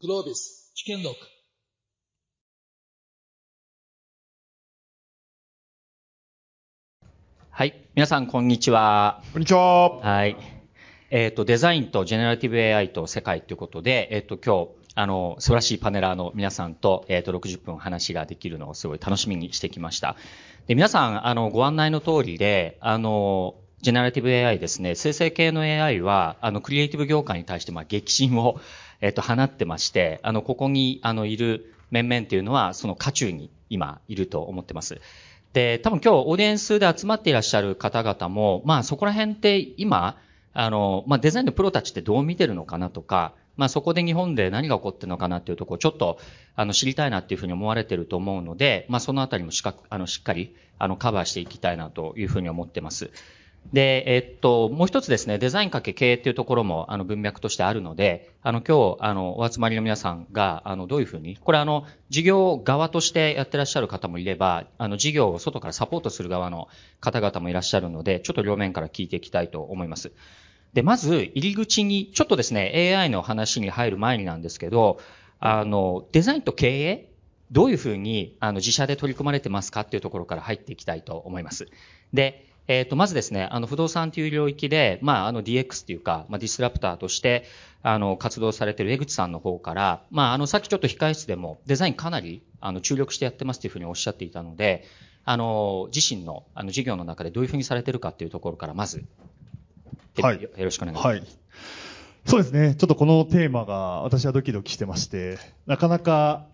Globis Chicken Look はい。皆さん、こんにちは。こんにちは。はい。えっ、と、デザインとジェネラティブ AI と世界ということで、えっ、と、今日、あの、素晴らしいパネラーの皆さんと、えっ、と、60分話ができるのをすごい楽しみにしてきました。で、皆さん、あの、ご案内の通りで、あの、ジェネラティブ AI ですね、生成系の AI は、あの、クリエイティブ業界に対して、まあ、激震を、えっ、と、放ってまして、あの、ここに、あの、いる面々というのは、その渦中に今、いると思ってます。で、多分今日オーディエンスで集まっていらっしゃる方々も、まあそこら辺って今、あの、まあデザインのプロたちってどう見てるのかなとか、まあそこで日本で何が起こってるのかなっていうところをちょっと、あの、知りたいなっていうふうに思われてると思うので、まあそのあたりもしか、あの、しっかり、あの、カバーしていきたいなというふうに思ってます。で、えっと、もう一つですね、デザインかけ経営っていうところも、あの、文脈としてあるので、あの、今日、あの、お集まりの皆さんが、あの、どういうふうに、これあの、事業側としてやってらっしゃる方もいれば、あの、事業を外からサポートする側の方々もいらっしゃるので、ちょっと両面から聞いていきたいと思います。で、まず、入り口に、ちょっとですね、AI の話に入る前になんですけど、あの、デザインと経営どういうふうに、あの、自社で取り組まれてますかっていうところから入っていきたいと思います。で、えっ、と、まずですね、あの、不動産という領域で、まあ、あの、DX っていうか、まあ、ディスラプターとして、あの、活動されている江口さんの方から、まあ、あの、さっきちょっと控室でも、デザインかなり、あの、注力してやってますというふうにおっしゃっていたので、あの、自身の、あの、事業の中でどういうふうにされてるかっていうところから、まず、はいよよろしくお願いします。はい。そうですね。ちょっとこのテーマが私はドキドキしてまして、なかなか、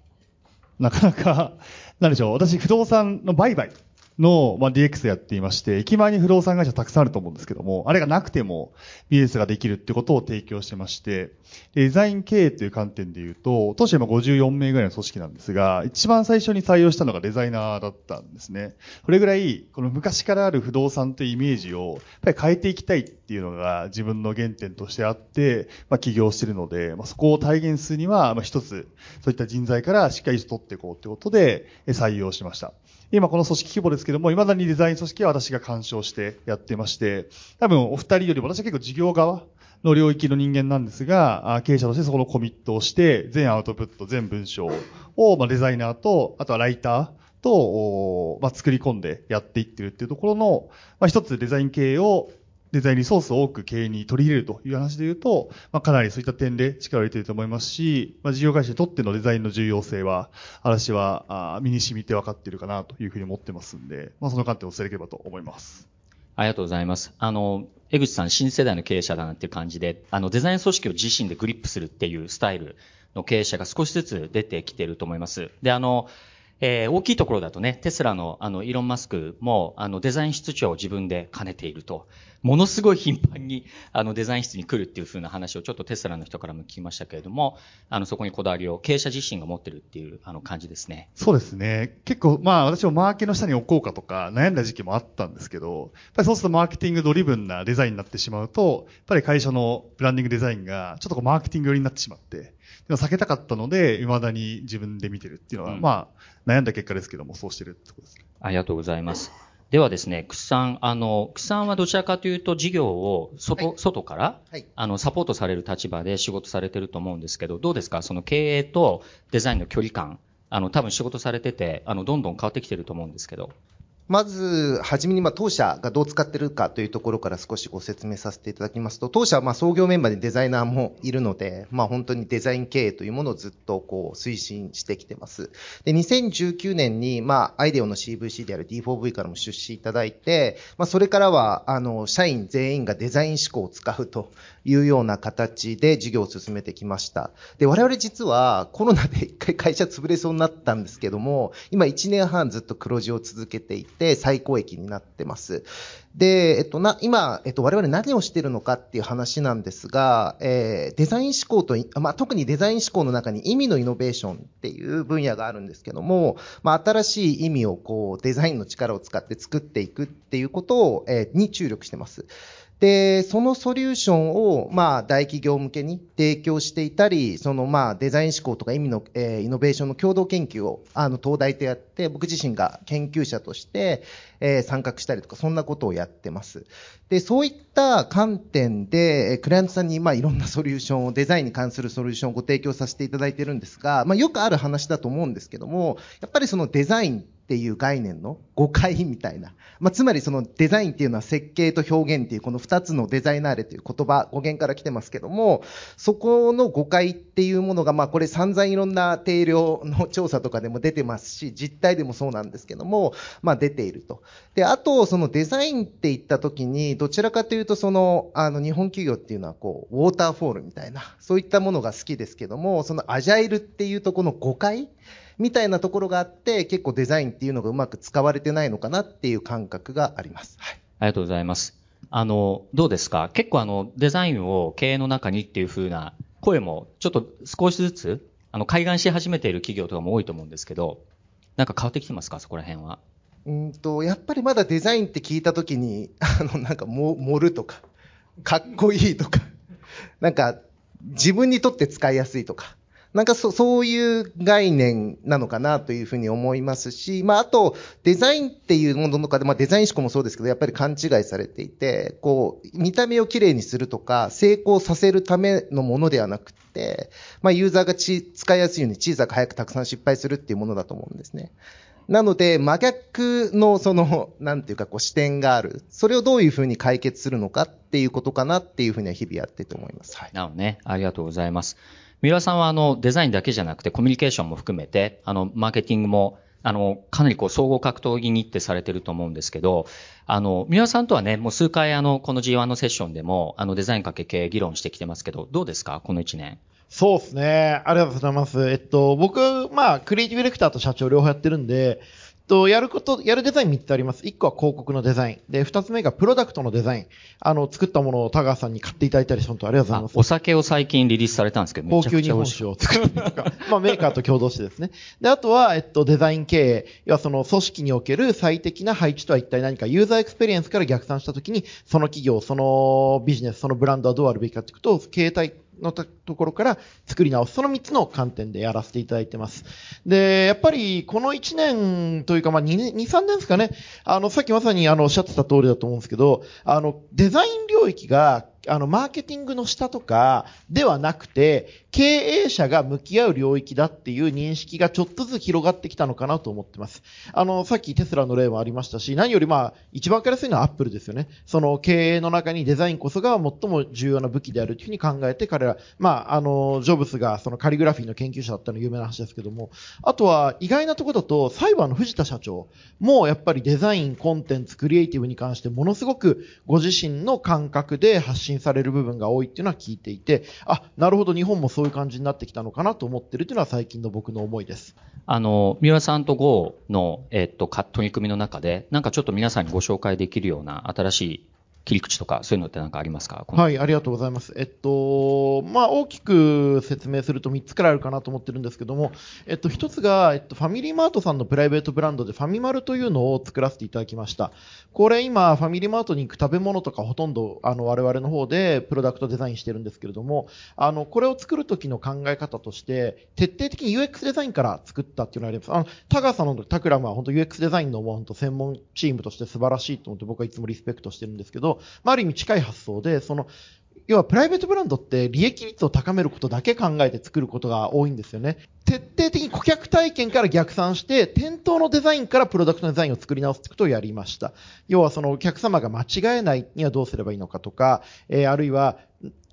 なかなか、なんでしょう。私、不動産の売買の、まあ、DX やっていまして、駅前に不動産会社たくさんあると思うんですけども、あれがなくてもビジネスができるってことを提供してまして、デザイン経営という観点で言うと、当社今54名ぐらいの組織なんですが、一番最初に採用したのがデザイナーだったんですね。それぐらい、この昔からある不動産というイメージを、やっぱり変えていきたいっていうのが自分の原点としてあって、まあ、起業してるので、まあ、そこを体現するには、まあ、一つ、そういった人材からしっかりと取っていこうということで、採用しました。今この組織規模ですけども、未だにデザイン組織は私が干渉してやってまして、多分お二人よりも私は結構事業側の領域の人間なんですが、経営者としてそこのコミットをして、全アウトプット、全文章を、まあ、デザイナーと、あとはライターと、まあ、作り込んでやっていってるっていうところの、まあ、一つデザイン系をデザインリソースを多く経営に取り入れるという話で言うと、まあ、かなりそういった点で力を入れていると思いますし、まあ、事業会社にとってのデザインの重要性は、私は身に染みて分かっているかなというふうに思ってますんで、まあ、その観点を伝えれればと思います。ありがとうございます。あの、江口さん、新世代の経営者だなっていう感じで、あの、デザイン組織を自身でグリップするっていうスタイルの経営者が少しずつ出てきていると思います。で、あの、えー大きいところだとね、テスラのあの、イーロン・マスクも、あの、デザイン室長を自分で兼ねていると。ものすごい頻繁に、あの、デザイン室に来るっていう風な話をちょっとテスラの人からも聞きましたけれども、あの、そこにこだわりを経営者自身が持ってるっていう、あの、感じですね。そうですね。結構、まあ私もマーケの下に置こうかとか悩んだ時期もあったんですけど、やっぱりそうするとマーケティングドリブンなデザインになってしまうと、やっぱり会社のブランディングデザインがちょっとこうマーケティング寄りになってしまって、でも避けたかったので、未だに自分で見てるっていうのは、うんまあ悩んだ結果ですけども、そうしてるってことですね。ありがとうございます。ではですね、楠さん、あの、楠さんはどちらかというと事業を外、はい外から、はいあの、サポートされる立場で仕事されてると思うんですけど、どうですか？その経営とデザインの距離感、あの、多分仕事されてて、あの、どんどん変わってきてると思うんですけど。まず、はじめに、まあ、当社がどう使ってるかというところから少しご説明させていただきますと、当社は、まあ、創業メンバーにデザイナーもいるので、まあ、本当にデザイン経営というものをずっと、こう、推進してきてます。で、2019年に、まあ、アイデオの CVC である D4V からも出資いただいて、まあ、それからは、あの、社員全員がデザイン思考を使うというような形で事業を進めてきました。で、我々実はコロナで一回会社潰れそうになったんですけども、今1年半ずっと黒字を続けていて、最高益になってます。で、えっと、な、今、えっと、我々何をしてるのかっていう話なんですが、えーデザイン思考と、まあ、特にデザイン思考の中に意味のイノベーションっていう分野があるんですけども、まあ、新しい意味をこう、デザインの力を使って作っていくっていうことを、えーに注力してます。で、そのソリューションを、まあ、大企業向けに提供していたり、その、まあ、デザイン思考とか意味の、えー、イノベーションの共同研究を、あの、東大でやって、僕自身が研究者として、えー、参画したりとか、そんなことをやってます。で、そういった観点で、クライアントさんに、まあ、いろんなソリューションを、デザインに関するソリューションをご提供させていただいてるんですが、まあ、よくある話だと思うんですけども、やっぱりそのデザインっていう概念の誤解みたいな。まあ、つまりそのデザインっていうのは設計と表現っていうこの二つのデザイナーレという言葉、語源から来てますけども、そこの誤解っていうものが、まあ、これ散々いろんな定量の調査とかでも出てますし、実態でもそうなんですけども、まあ、出ていると。で、あと、そのデザインって言った時に、どちらかというと、その、あの、日本企業っていうのはこう、ウォーターフォールみたいな、そういったものが好きですけども、そのアジャイルっていうとこの誤解みたいなところがあって、結構デザインっていうのがうまく使われてないのかなっていう感覚があります。はい。ありがとうございます。あの、どうですか？結構あの、デザインを経営の中にっていう風な声も、ちょっと少しずつ、あの、開眼し始めている企業とかも多いと思うんですけど、なんか変わってきてますか？そこら辺は。うんと、やっぱりまだデザインって聞いたときに、あの、なんか、も、盛るとか、かっこいいとか、なんか、自分にとって使いやすいとか、なんかそそういう概念なのかなというふうに思いますし、まあ、あと、デザインっていうものとかで、まあ、デザイン思考もそうですけど、やっぱり勘違いされていて、こう、見た目をきれいにするとか、成功させるためのものではなくて、まあ、ユーザーがち使いやすいように小さく早くたくさん失敗するっていうものだと思うんですね。なので、真逆のその、なんていうかこう視点がある。それをどういうふうに解決するのかっていうことかなっていうふうには日々やってると思います。はい。なるほどね。ありがとうございます。三浦さんはあのデザインだけじゃなくてコミュニケーションも含めて、あのマーケティングもあの、かなりこう、総合格闘技にってされてると思うんですけど、あの、三輪さんとはね、もう数回あの、この G1 のセッションでも、あの、デザインかけ系議論してきてますけど、どうですか？この1年。そうですね。ありがとうございます。えっと、僕、まあ、クリエイティブディレクターと社長両方やってるんで、と、やること、やるデザイン3つあります。1個は広告のデザイン。で、2つ目がプロダクトのデザイン。あの、作ったものを田川さんに買っていただいたり、本当ありがとうございます。お酒を最近リリースされたんですけど、高級日本酒を作るとか、まあメーカーと共同してですね。で、あとは、えっと、デザイン経営。要はその組織における最適な配置とは一体何か、ユーザーエクスペリエンスから逆算したときに、その企業、そのビジネス、そのブランドはどうあるべきかということを、経営体のところから作り直す。その3つの観点でやらせていただいてます。で、やっぱりこの1年というか、まあ2、2、3年ですかね。あの、さっきまさにあの、おっしゃってた通りだと思うんですけど、あの、デザイン領域があの、マーケティングの下とかではなくて、経営者が向き合う領域だっていう認識がちょっとずつ広がってきたのかなと思ってます。あの、さっきテスラの例もありましたし、何よりまあ、一番わかりやすいのはアップルですよね。その経営の中にデザインこそが最も重要な武器であるというふうに考えて、彼ら、まあ、あの、ジョブスがそのカリグラフィーの研究者だったの有名な話ですけども、あとは意外なところだと、サイバーの藤田社長もやっぱりデザイン、コンテンツ、クリエイティブに関してものすごくご自身の感覚で発信される部分が多いっていうのは聞いていて、あ、なるほど、日本もそういう感じになってきたのかなと思ってるっていうのは最近の僕の思いです。あの、三輪さんと GO の、えっと、取り組みの中で、なんかちょっと皆さんにご紹介できるような新しい切り口とか、そういうのって何かありますか？はい、ありがとうございます。えっと、まあ、大きく説明すると3つくらいあるかなと思ってるんですけども、えっと、1つが、えっと、ファミリーマートさんのプライベートブランドでファミマルというのを作らせていただきました。これ今、ファミリーマートに行く食べ物とかほとんど、あの、我々の方でプロダクトデザインしてるんですけれども、あの、これを作るときの考え方として、徹底的に UX デザインから作ったっていうのがあります。あの、タガさんのタクラムは本当 UX デザインのもう本当専門チームとして素晴らしいと思って僕はいつもリスペクトしてるんですけど、まあ、ある意味近い発想で、その、要はプライベートブランドって利益率を高めることだけ考えて作ることが多いんですよね。徹底的に顧客体験から逆算して、店頭のデザインからプロダクトデザインを作り直すってことをやりました。要はそのお客様が間違えないにはどうすればいいのかとか、えー、あるいは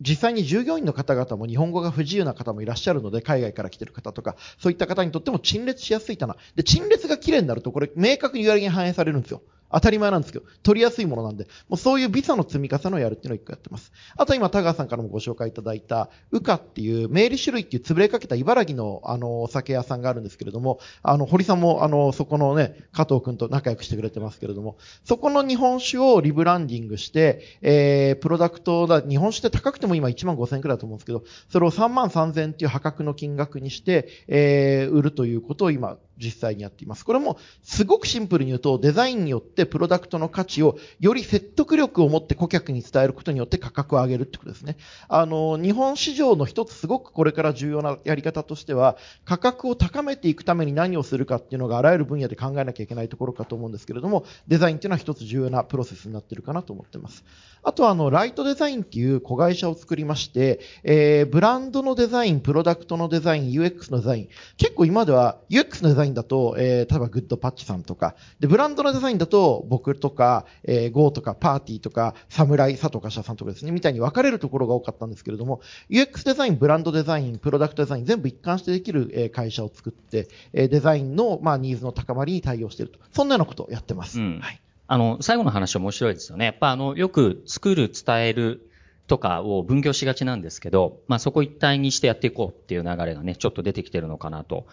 実際に従業員の方々も日本語が不自由な方もいらっしゃるので、海外から来てる方とか、そういった方にとっても陳列しやすい棚。で、陳列が綺麗になると、これ明確に売り上げに反映されるんですよ。当たり前なんですけど、取りやすいものなんで、もうそういうビザの積み重ねをやるっていうのを一個やってます。あと今、田川さんからもご紹介いただいた、ウカっていう、メーリ種類っていう潰れかけた茨城の、あの、お酒屋さんがあるんですけれども、あの、堀さんも、あの、そこのね、加藤くんと仲良くしてくれてますけれども、そこの日本酒をリブランディングして、えー、プロダクトだ、日本酒って高くても今1万5千円くらいだと思うんですけど、それを3万3千円っていう破格の金額にして、えー、売るということを今、実際にやっています。これも、すごくシンプルに言うと、デザインによってってプロダクトの価値をより説得力を持って顧客に伝えることによって価格を上げるってことですね。あの、日本市場の一つすごくこれから重要なやり方としては、価格を高めていくために何をするかっていうのがあらゆる分野で考えなきゃいけないところかと思うんですけれども、デザインっていうのは一つ重要なプロセスになってるかなと思ってます。あとはあの、ライトデザインっていう子会社を作りまして、えー、ブランドのデザイン、プロダクトのデザイン、UX のデザイン、結構今では UX のデザインだと、えー、例えばグッドパッチさんとか、で、ブランドのデザインだと僕とか、えー、GO とかパーティーとか、サムライ佐藤社さんとかですね、みたいに分かれるところが多かったんですけれども、UX デザイン、ブランドデザイン、プロダクトデザイン、全部一貫してできる会社を作って、デザインの、まあ、ニーズの高まりに対応していると。そんなようなことをやってます。うん、はい。あの、最後の話面白いですよね。やっぱあの、よく作る、伝えるとかを分業しがちなんですけど、まあそこ一体にしてやっていこうっていう流れがね、ちょっと出てきてるのかなと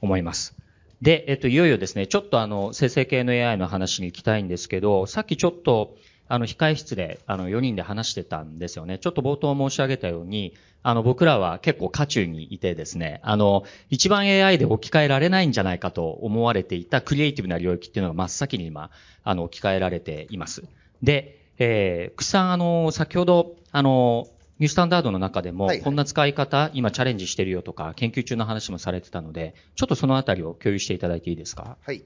思います。で、えっと、いよいよですね、ちょっとあの、生成系の AI の話に行きたいんですけど、さっきちょっと、あの、控え室で、あの、4人で話してたんですよね。ちょっと冒頭申し上げたように、あの、僕らは結構渦中にいてですね、あの、一番 AI で置き換えられないんじゃないかと思われていたクリエイティブな領域っていうのが真っ先に今、あの、置き換えられています。で、えー、くさん、あの、先ほど、あの、ニュースタンダードの中でも、こんな使い方、今チャレンジしてるよとか、研究中の話もされてたので、ちょっとそのあたりを共有していただいていいですか？はい。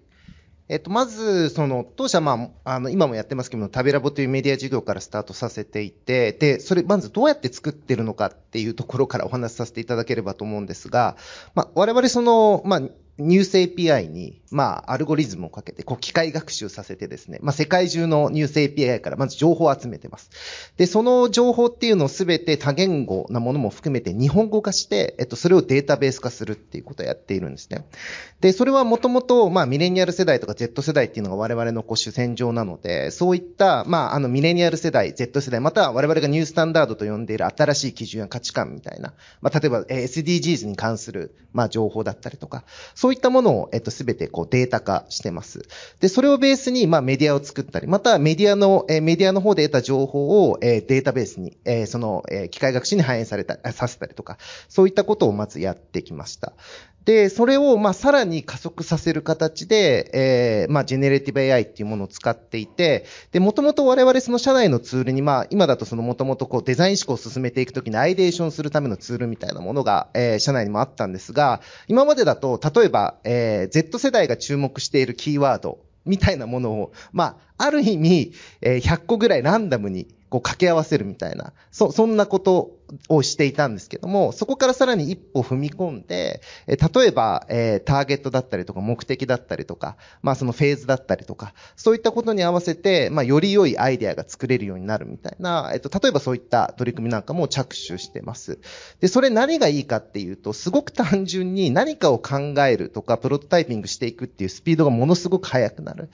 えっと、まず、その、当社、まあ、あの、今もやってますけども、食べラボというメディア事業からスタートさせていて、で、それ、まずどうやって作ってるのかっていうところからお話しさせていただければと思うんですが、まあ、我々その、まあ、ニュース API に、まあ、アルゴリズムをかけて、こう、機械学習させてですね、まあ、世界中のニュース API からまず情報を集めてます。で、その情報っていうのをすべて多言語なものも含めて日本語化して、えっと、それをデータベース化するっていうことをやっているんですね。で、それはもともと、まあ、ミレニアル世代とか Z 世代っていうのが我々のこう主戦場なので、そういった、まあ、あの、ミレニアル世代、Z 世代、または我々がニュースタンダードと呼んでいる新しい基準や価値観みたいな、まあ、例えば、SDGs に関する、まあ、情報だったりとか、そうういったものを、えっと、すべてこうデータ化してます。で、それをベースに、まあ、メディアを作ったり、またメディアの、えー、メディアの方で得た情報を、えー、データベースに、えー、その、えー、機械学習に反映された、させたりとか、そういったことをまずやってきました。で、それを、まあ、さらに加速させる形で、えー、まあ、ジェネレティブ AI っていうものを使っていて、で、もともと我々その社内のツールに、まあ、今だとそのもともとこうデザイン思考を進めていくときにアイデーションするためのツールみたいなものが、えー、社内にもあったんですが、今までだと、例えば、えー、Z 世代が注目しているキーワードみたいなものを、まあ、ある意味、えー、100個ぐらいランダムにこう掛け合わせるみたいな、そ、そんなことをしていたんですけども、そこからさらに一歩踏み込んで、え例えば、えー、ターゲットだったりとか目的だったりとか、まあそのフェーズだったりとか、そういったことに合わせて、まあより良いアイデアが作れるようになるみたいな、えっと、例えばそういった取り組みなんかも着手してます。で、それ何がいいかっていうと、すごく単純に何かを考えるとか、プロトタイピングしていくっていうスピードがものすごく速くなる。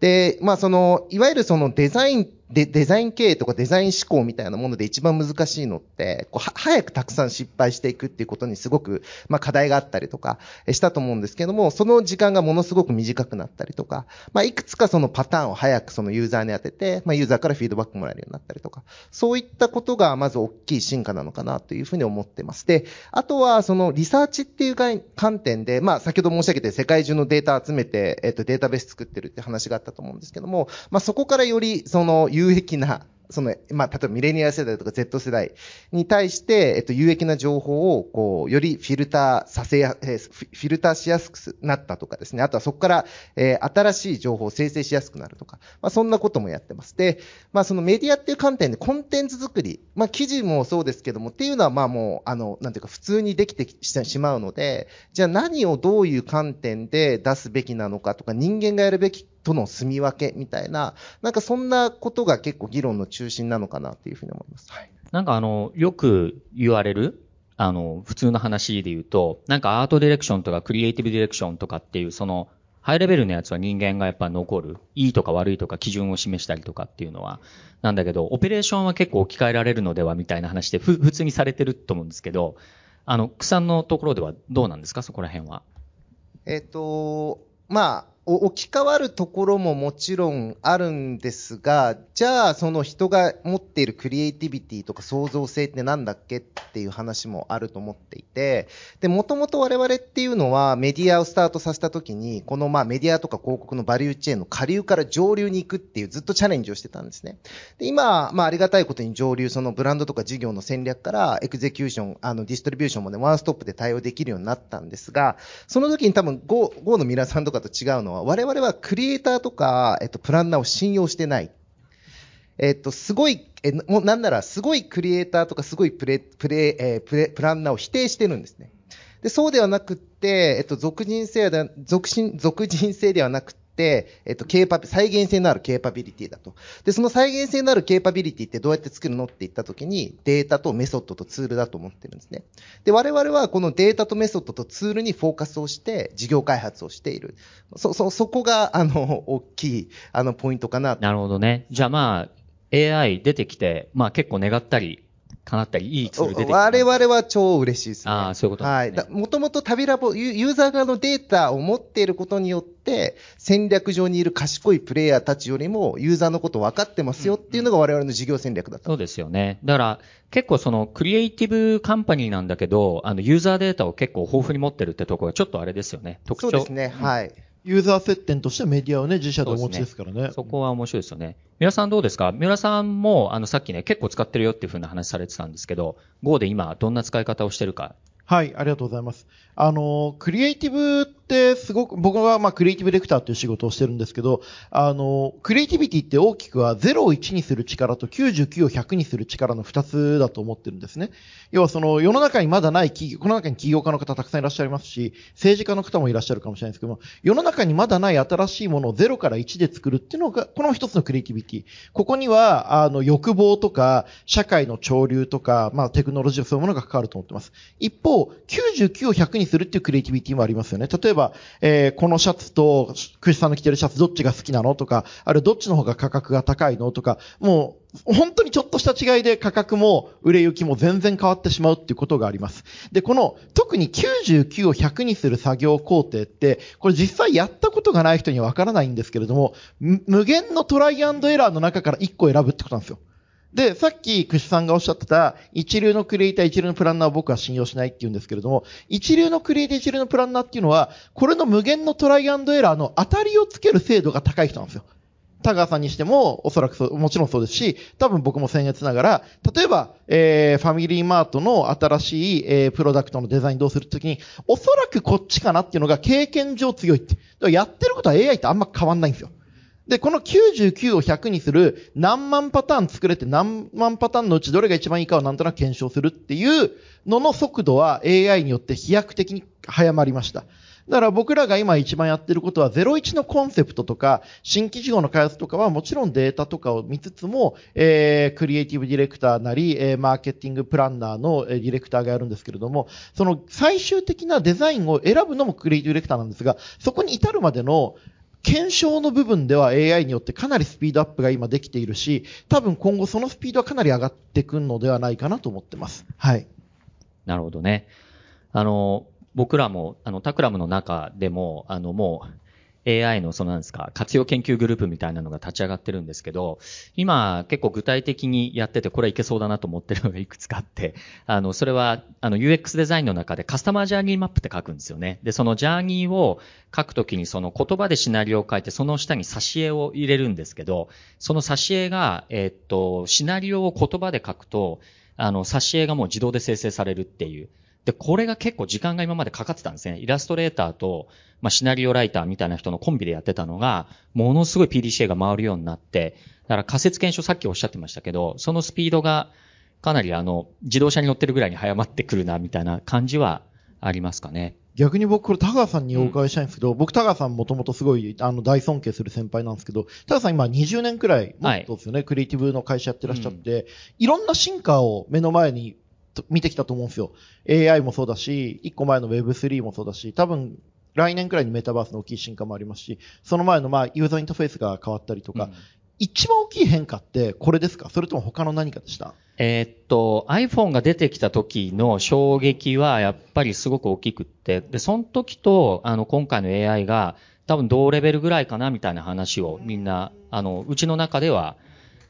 で、まあその、いわゆるそのデザイン、で、デザイン経営とかデザイン思考みたいなもので一番難しいのって、こう早くたくさん失敗していくっていうことにすごく、まあ課題があったりとかしたと思うんですけども、その時間がものすごく短くなったりとか、まあいくつかそのパターンを早くそのユーザーに当てて、まあユーザーからフィードバックもらえるようになったりとか、そういったことがまず大きい進化なのかなというふうに思ってます。で、あとはそのリサーチっていう観点で、まあ先ほど申し上げて世界中のデータ集めて、えっとデータベース作ってるって話があったと思うんですけども、まあそこからよりその有益なその、まあ、例えばミレニア世代とか Z 世代に対して、えっと、有益な情報を、こう、よりフィルターさせや、え、フィルターしやすくなったとかですね。あとはそこから、えー、新しい情報を生成しやすくなるとか、まあ、そんなこともやってます。で、まあ、そのメディアっていう観点でコンテンツ作り、まあ、記事もそうですけども、っていうのは、まあ、もう、あの、なんていうか、普通にできてしまうので、じゃあ何をどういう観点で出すべきなのかとか、人間がやるべきとの住み分けみたいな、なんかそんなことが結構議論の中心なのかなっていうふうに思います。はい、なんかあの、よく言われる、あの、普通の話で言うと、なんかアートディレクションとかクリエイティブディレクションとかっていう、その、ハイレベルのやつは人間がやっぱ残る。いいとか悪いとか基準を示したりとかっていうのは。なんだけど、オペレーションは結構置き換えられるのではみたいな話で普通にされてると思うんですけど、あの、草のところではどうなんですか？そこら辺は。えっ、と、まあ、置き換わるところももちろんあるんですが、じゃあその人が持っているクリエイティビティとか創造性ってなんだっけっていう話もあると思っていて、で、もともと我々っていうのはメディアをスタートさせた時に、このまあメディアとか広告のバリューチェーンの下流から上流に行くっていうずっとチャレンジをしてたんですね。で、今、まあありがたいことに上流、そのブランドとか事業の戦略からエクゼキューション、あのディストリビューションもね、ワンストップで対応できるようになったんですが、その時に多分 GO, GO の皆さんとかと違うのは、我々はクリエイターとか、えっと、プランナーを信用してない。えっと、すごい、え、もうなんなら、すごいクリエイターとか、すごいプレ、プレ、えー、プレ、プランナーを否定してるんですね。で、そうではなくって、えっと、属人性で、属人、属人性ではなくて、えっと、ケーパ、再現性のあるケーパビリティだと。で、その再現性のあるケーパビリティってどうやって作るのって言ったときに、データとメソッドとツールだと思ってるんですね。で、我々はこのデータとメソッドとツールにフォーカスをして、事業開発をしている。そ、そ、そこが、あの、大きい、あの、ポイントかな。なるほどね。じゃあまあ、AI 出てきて、まあ結構願ったり、叶ったり、いいツール出てきて。我々は超嬉しいですね。ああ、そういうことですね。はい。もともと旅ラボ、ユーザー側のデータを持っていることによって、戦略上にいる賢いプレイヤーたちよりも、ユーザーのこと分かってますよっていうのが我々の事業戦略だった、そうですよね。だから、結構その、クリエイティブカンパニーなんだけど、あの、ユーザーデータを結構豊富に持ってるってところがちょっとあれですよね。特徴。そうですね。はい。ユーザー接点としてメディアをね、自社でお持ちですからね。そ、ね、こは面白いですよね。皆さんどうですか？三浦さんも、あの、さっきね、結構使ってるよっていうふうな話されてたんですけど、Go で今、どんな使い方をしてるか。はい、ありがとうございます。あの、クリエイティブってすごく、僕はまあクリエイティブレクターという仕事をしてるんですけど、あの、クリエイティビティって大きくは0を1にする力と99を100にする力の2つだと思ってるんですね。要はその世の中にまだない企業、この中に起業家の方たくさんいらっしゃいますし、政治家の方もいらっしゃるかもしれないですけども、世の中にまだない新しいものを0から1で作るっていうのが、この一つのクリエイティビティ。ここには、あの、欲望とか、社会の潮流とか、まあテクノロジーそういうものが関わると思ってます。一方、99を100にするっていうクリエイティビティもありますよね。例えば、えー、このシャツと、クリスさんの着てるシャツどっちが好きなのとか、あるいはどっちの方が価格が高いのとか、もう、本当にちょっとした違いで価格も売れ行きも全然変わってしまうっていうことがあります。で、この、特に99を100にする作業工程って、これ実際やったことがない人にはわからないんですけれども、無限のトライアンドエラーの中から1個選ぶってことなんですよ。で、さっき、クシさんがおっしゃってた、一流のクリエイター、一流のプランナーを僕は信用しないって言うんですけれども、一流のクリエイター、一流のプランナーっていうのは、これの無限のトライアンドエラーの当たりをつける精度が高い人なんですよ。田川さんにしても、おそらくそう、もちろんそうですし、多分僕も僭越ながら、例えば、えー、ファミリーマートの新しい、えー、プロダクトのデザインどうするときに、おそらくこっちかなっていうのが経験上強いって。やってることは AI ってあんま変わんないんですよ。で、この99を100にする何万パターン作れて何万パターンのうちどれが一番いいかをなんとなく検証するっていうのの速度は AI によって飛躍的に早まりました。だから僕らが今一番やってることは01のコンセプトとか新規事業の開発とかはもちろんデータとかを見つつも、えー、クリエイティブディレクターなり、えー、マーケティングプランナーの、ディレクターがやるんですけれども、その最終的なデザインを選ぶのもクリエイティブディレクターなんですが、そこに至るまでの検証の部分では AI によってかなりスピードアップが今できているし、多分今後そのスピードはかなり上がってくるのではないかなと思ってます。はい。なるほどね。あの、僕らも、あの、タクラムの中でも、あの、もう、AI のそのなんですか、活用研究グループみたいなのが立ち上がってるんですけど、今結構具体的にやっててこれはいけそうだなと思ってるのがいくつかあって、あの、それはあの UX デザインの中でカスタマージャーニーマップって書くんですよね。で、そのジャーニーを書くときにその言葉でシナリオを書いてその下に挿絵を入れるんですけど、その挿絵が、えー、っと、シナリオを言葉で書くと、あの、挿絵がもう自動で生成されるっていう。で、これが結構時間が今までかかってたんですね。イラストレーターと、まあ、シナリオライターみたいな人のコンビでやってたのが、ものすごい PDCA が回るようになって、だから仮説検証さっきおっしゃってましたけど、そのスピードがかなりあの、自動車に乗ってるぐらいに早まってくるな、みたいな感じはありますかね。逆に僕、これ、田川さんにお伺いしたいんですけど、うん、僕、田川さんもともとすごい、あの、大尊敬する先輩なんですけど、田川さん今20年くらい、もっとですよね、はい、クリエイティブの会社やってらっしゃって、うん、いろんな進化を目の前に見てきたと思うんですよ。AI もそうだし、一個前の Web3 もそうだし、多分、来年くらいにメタバースの大きい進化もありますし、その前のまあユーザーインターフェースが変わったりとか、うん、一番大きい変化ってこれですか？それとも他の何かでした？えー、っと、iPhone が出てきた時の衝撃はやっぱりすごく大きくって、で、その時と、あの、今回の AI が多分同レベルぐらいかなみたいな話をみんな、あの、うちの中では、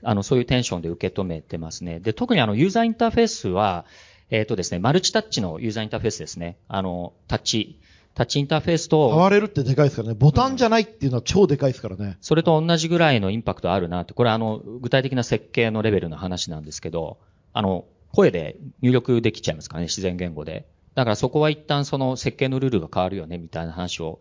あの、そういうテンションで受け止めてますね。で、特にあの、ユーザーインターフェースは、えっ、ー、とですね、マルチタッチのユーザーインターフェースですね。あの、タッチ、タッチインターフェースと。触れるってでかいですからね。ボタンじゃないっていうのは超でかいですからね。それと同じぐらいのインパクトあるなって、これあの、具体的な設計のレベルの話なんですけど、あの、声で入力できちゃいますかね、自然言語で。だからそこは一旦その設計のルールが変わるよね、みたいな話を、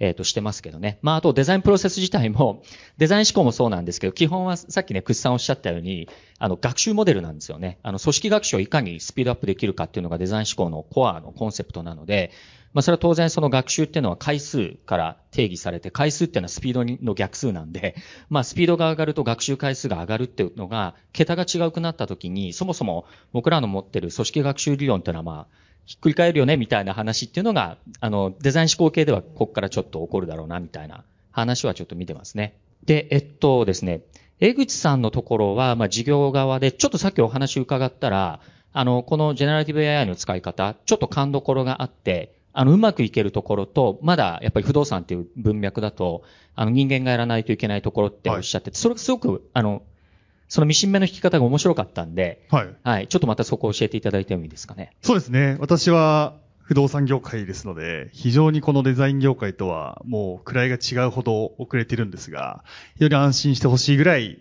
えっ、ー、と、してますけどね。まあ、あとデザインプロセス自体も、デザイン思考もそうなんですけど、基本はさっきね、クスさんおっしゃったように、あの、学習モデルなんですよね。あの、組織学習をいかにスピードアップできるかっていうのがデザイン思考のコアのコンセプトなので、まあ、それは当然その学習っていうのは回数から定義されて、回数っていうのはスピードの逆数なんで、まあ、スピードが上がると学習回数が上がるっていうのが、桁が違うくなった時に、そもそも僕らの持ってる組織学習理論っていうのはまあ、ひっくり返るよねみたいな話っていうのが、あの、デザイン思考系ではここからちょっと起こるだろうなみたいな話はちょっと見てますね。で、えっとですね、江口さんのところは、まあ、事業側で、ちょっとさっきお話伺ったら、あの、このジェネラティブ AI の使い方、ちょっと勘どころがあって、あの、うまくいけるところと、まだやっぱり不動産っていう文脈だと、あの、人間がやらないといけないところっておっしゃってて、はい、それすごく、あの、そのミシン目の引き方が面白かったんで、はい。はい。ちょっとまたそこを教えていただいてもいいですかね。そうですね。私は不動産業界ですので、非常にこのデザイン業界とはもう位が違うほど遅れてるんですが、非常に安心してほしいぐらい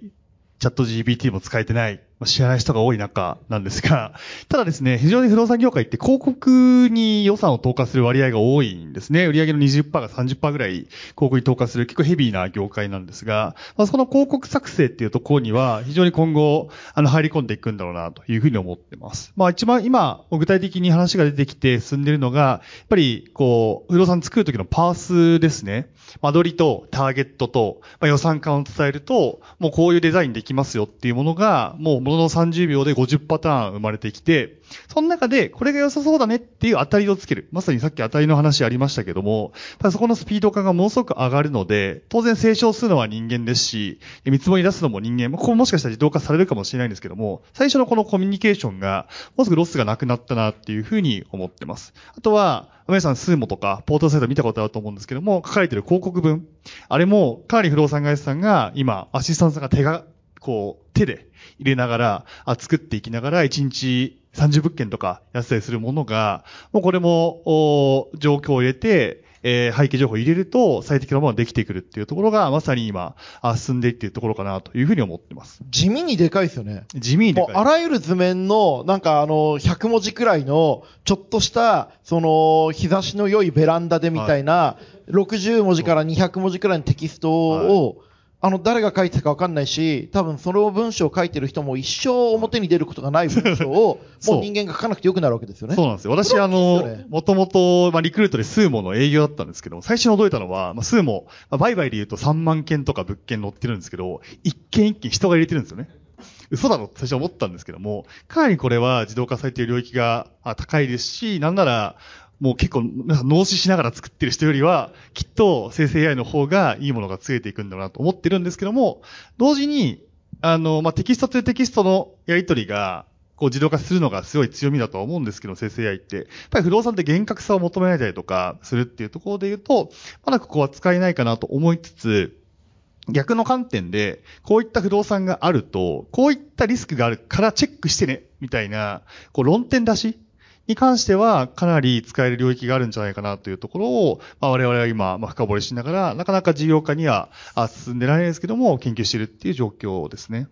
チャット GPT も使えてない、知らない人が多い中なんですが、ただですね、非常に不動産業界って広告に予算を投下する割合が多いんですね。売上の20%が30%ぐらい広告に投下する結構ヘビーな業界なんですが、まあ、その広告作成っていうところには非常に今後、あの、入り込んでいくんだろうなというふうに思ってます。まあ一番今、具体的に話が出てきて進んでいるのが、やっぱりこう、不動産作るときのパースですね。間取りとターゲットと、まあ、予算感を伝えると、もうこういうデザインできますよっていうものが、もうものの30秒で50パターン生まれてきて、その中でこれが良さそうだねっていう当たりをつける。まさにさっき当たりの話ありましたけども、そこのスピード感がものすごく上がるので、当然清書するのは人間ですし、見積もり出すのも人間、ここもしかしたら自動化されるかもしれないんですけども、最初のこのコミュニケーションが、もうすぐロスがなくなったなっていうふうに思ってます。あとは、皆さん、スーモとか、ポータルサイト見たことあると思うんですけども、書かれてる広告文。あれも、かなり不動産会社さんが、今、アシスタントさんが手が、こう、手で入れながら、あ作っていきながら、1日30物件とかやったりするものが、もうこれも、お状況を入れて、えー、背景情報を入れると最適なものができてくるっていうところが、まさに今、あ進んでいっているところかなというふうに思ってます。地味にでかいですよね。地味にでかい。あらゆる図面の、なんかあの、100文字くらいの、ちょっとした、その、日差しの良いベランダでみたいな、はい、60文字から200文字くらいのテキストを、はいあの、誰が書いてたかわかんないし、多分その文章を書いてる人も一生表に出ることがない文章を、もう人間が書かなくてよくなるわけですよね。そうなんですよ。私、あの、もともと、まあ、リクルートでスーモの営業だったんですけど、最初に驚いたのは、まあ、スーモ、まあ、売買で言うと3万件とか物件載ってるんですけど、一件一件人が入れてるんですよね。嘘だろって最初思ったんですけども、かなりこれは自動化されている領域が高いですし、なんなら、もう結構、脳死しながら作ってる人よりは、きっと生成 AI の方がいいものがついていくんだろうなと思ってるんですけども、同時に、あの、まあ、テキストとテキストのやり取りが、こう自動化するのがすごい強みだと思うんですけど、生成 AI って。やっぱり不動産って厳格さを求められたりとかするっていうところで言うと、まだここは使えないかなと思いつつ、逆の観点で、こういった不動産があると、こういったリスクがあるからチェックしてね、みたいな、こう論点出しに関してはかなり使える領域があるんじゃないかなというところを、まあ、我々は今、まあ、深掘りしながら、なかなか事業化には進んでないですけども、研究しているっていう状況ですね。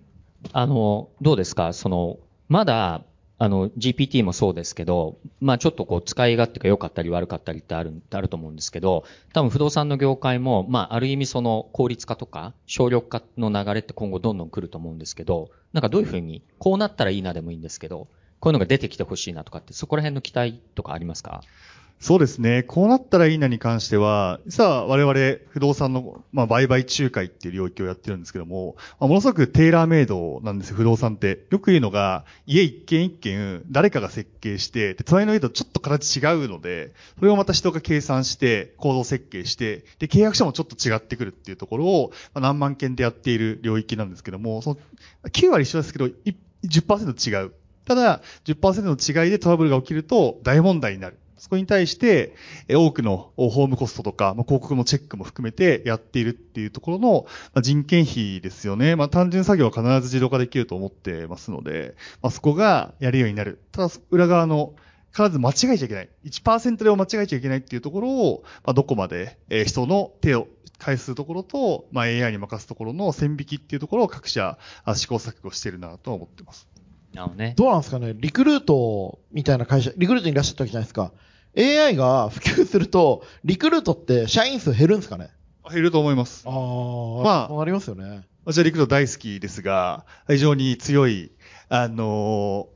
あの、どうですか？その、まだ、あの、GPT もそうですけど、まあちょっとこう使い勝手が良かったり悪かったりってある、あると思うんですけど、多分不動産の業界も、まあある意味その効率化とか省力化の流れって今後どんどん来ると思うんですけど、なんかどういうふうに、こうなったらいいなでもいいんですけど、こういうのが出てきてほしいなとかって、そこら辺の期待とかありますか？そうですね。こうなったらいいなに関しては、実は我々不動産の、まあ、売買仲介っていう領域をやってるんですけども、まあ、ものすごくテーラーメイドなんですよ、不動産って。よく言うのが、家一軒一軒誰かが設計して、で、隣の家とちょっと形違うので、それをまた人が計算して、構造設計して、で、契約書もちょっと違ってくるっていうところを、まあ、何万件でやっている領域なんですけども、その、9割一緒ですけど、10%違う。ただ、10%の違いでトラブルが起きると大問題になる。そこに対して、多くのホームコストとか、広告のチェックも含めてやっているっていうところの、人件費ですよね。まあ、単純作業は必ず自動化できると思ってますので、まあ、そこがやるようになる。ただ、裏側の必ず間違えちゃいけない。1%でも間違えちゃいけないっていうところを、まあ、どこまで、えー、人の手を返すところと、まあ、AI に任すところの線引きっていうところを各社試行錯誤してるなと思ってます。なるほどね。どうなんですかね？リクルートみたいな会社、リクルートにいらっしゃったわけじゃないですか。AI が普及すると、リクルートって社員数減るんですかね？減ると思います。ああ、まあ、そうなりますよね。私はリクルート大好きですが、非常に強い、あの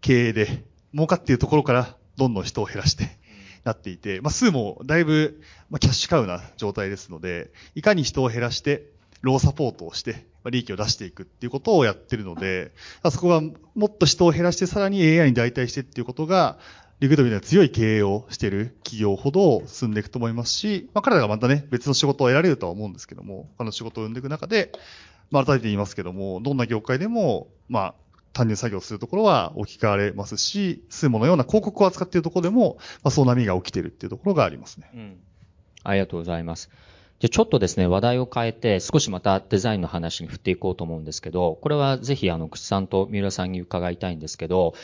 ー、経営で、儲かっているところからどんどん人を減らしてなっていて、まあ、数もだいぶ、まあ、キャッシュカウな状態ですので、いかに人を減らして、ローサポートをして、利益を出していくっていうことをやってるので、あそこはもっと人を減らしてさらに AI に代替してっていうことが、リクルートみたいな強い経営をしている企業ほど進んでいくと思いますし、まあ、彼らがまたね、別の仕事を得られるとは思うんですけども、他の仕事を生んでいく中で、まあ、改めて言いますけども、どんな業界でも、まあ、単純作業するところは置き換われますし、スーモのような広告を扱っているところでも、まあ、そう波が起きているっていうところがありますね。うん。ありがとうございます。じゃちょっとですね、話題を変えて、少しまたデザインの話に振っていこうと思うんですけど、これはぜひ、あの、口さんと三浦さんに伺いたいんですけど、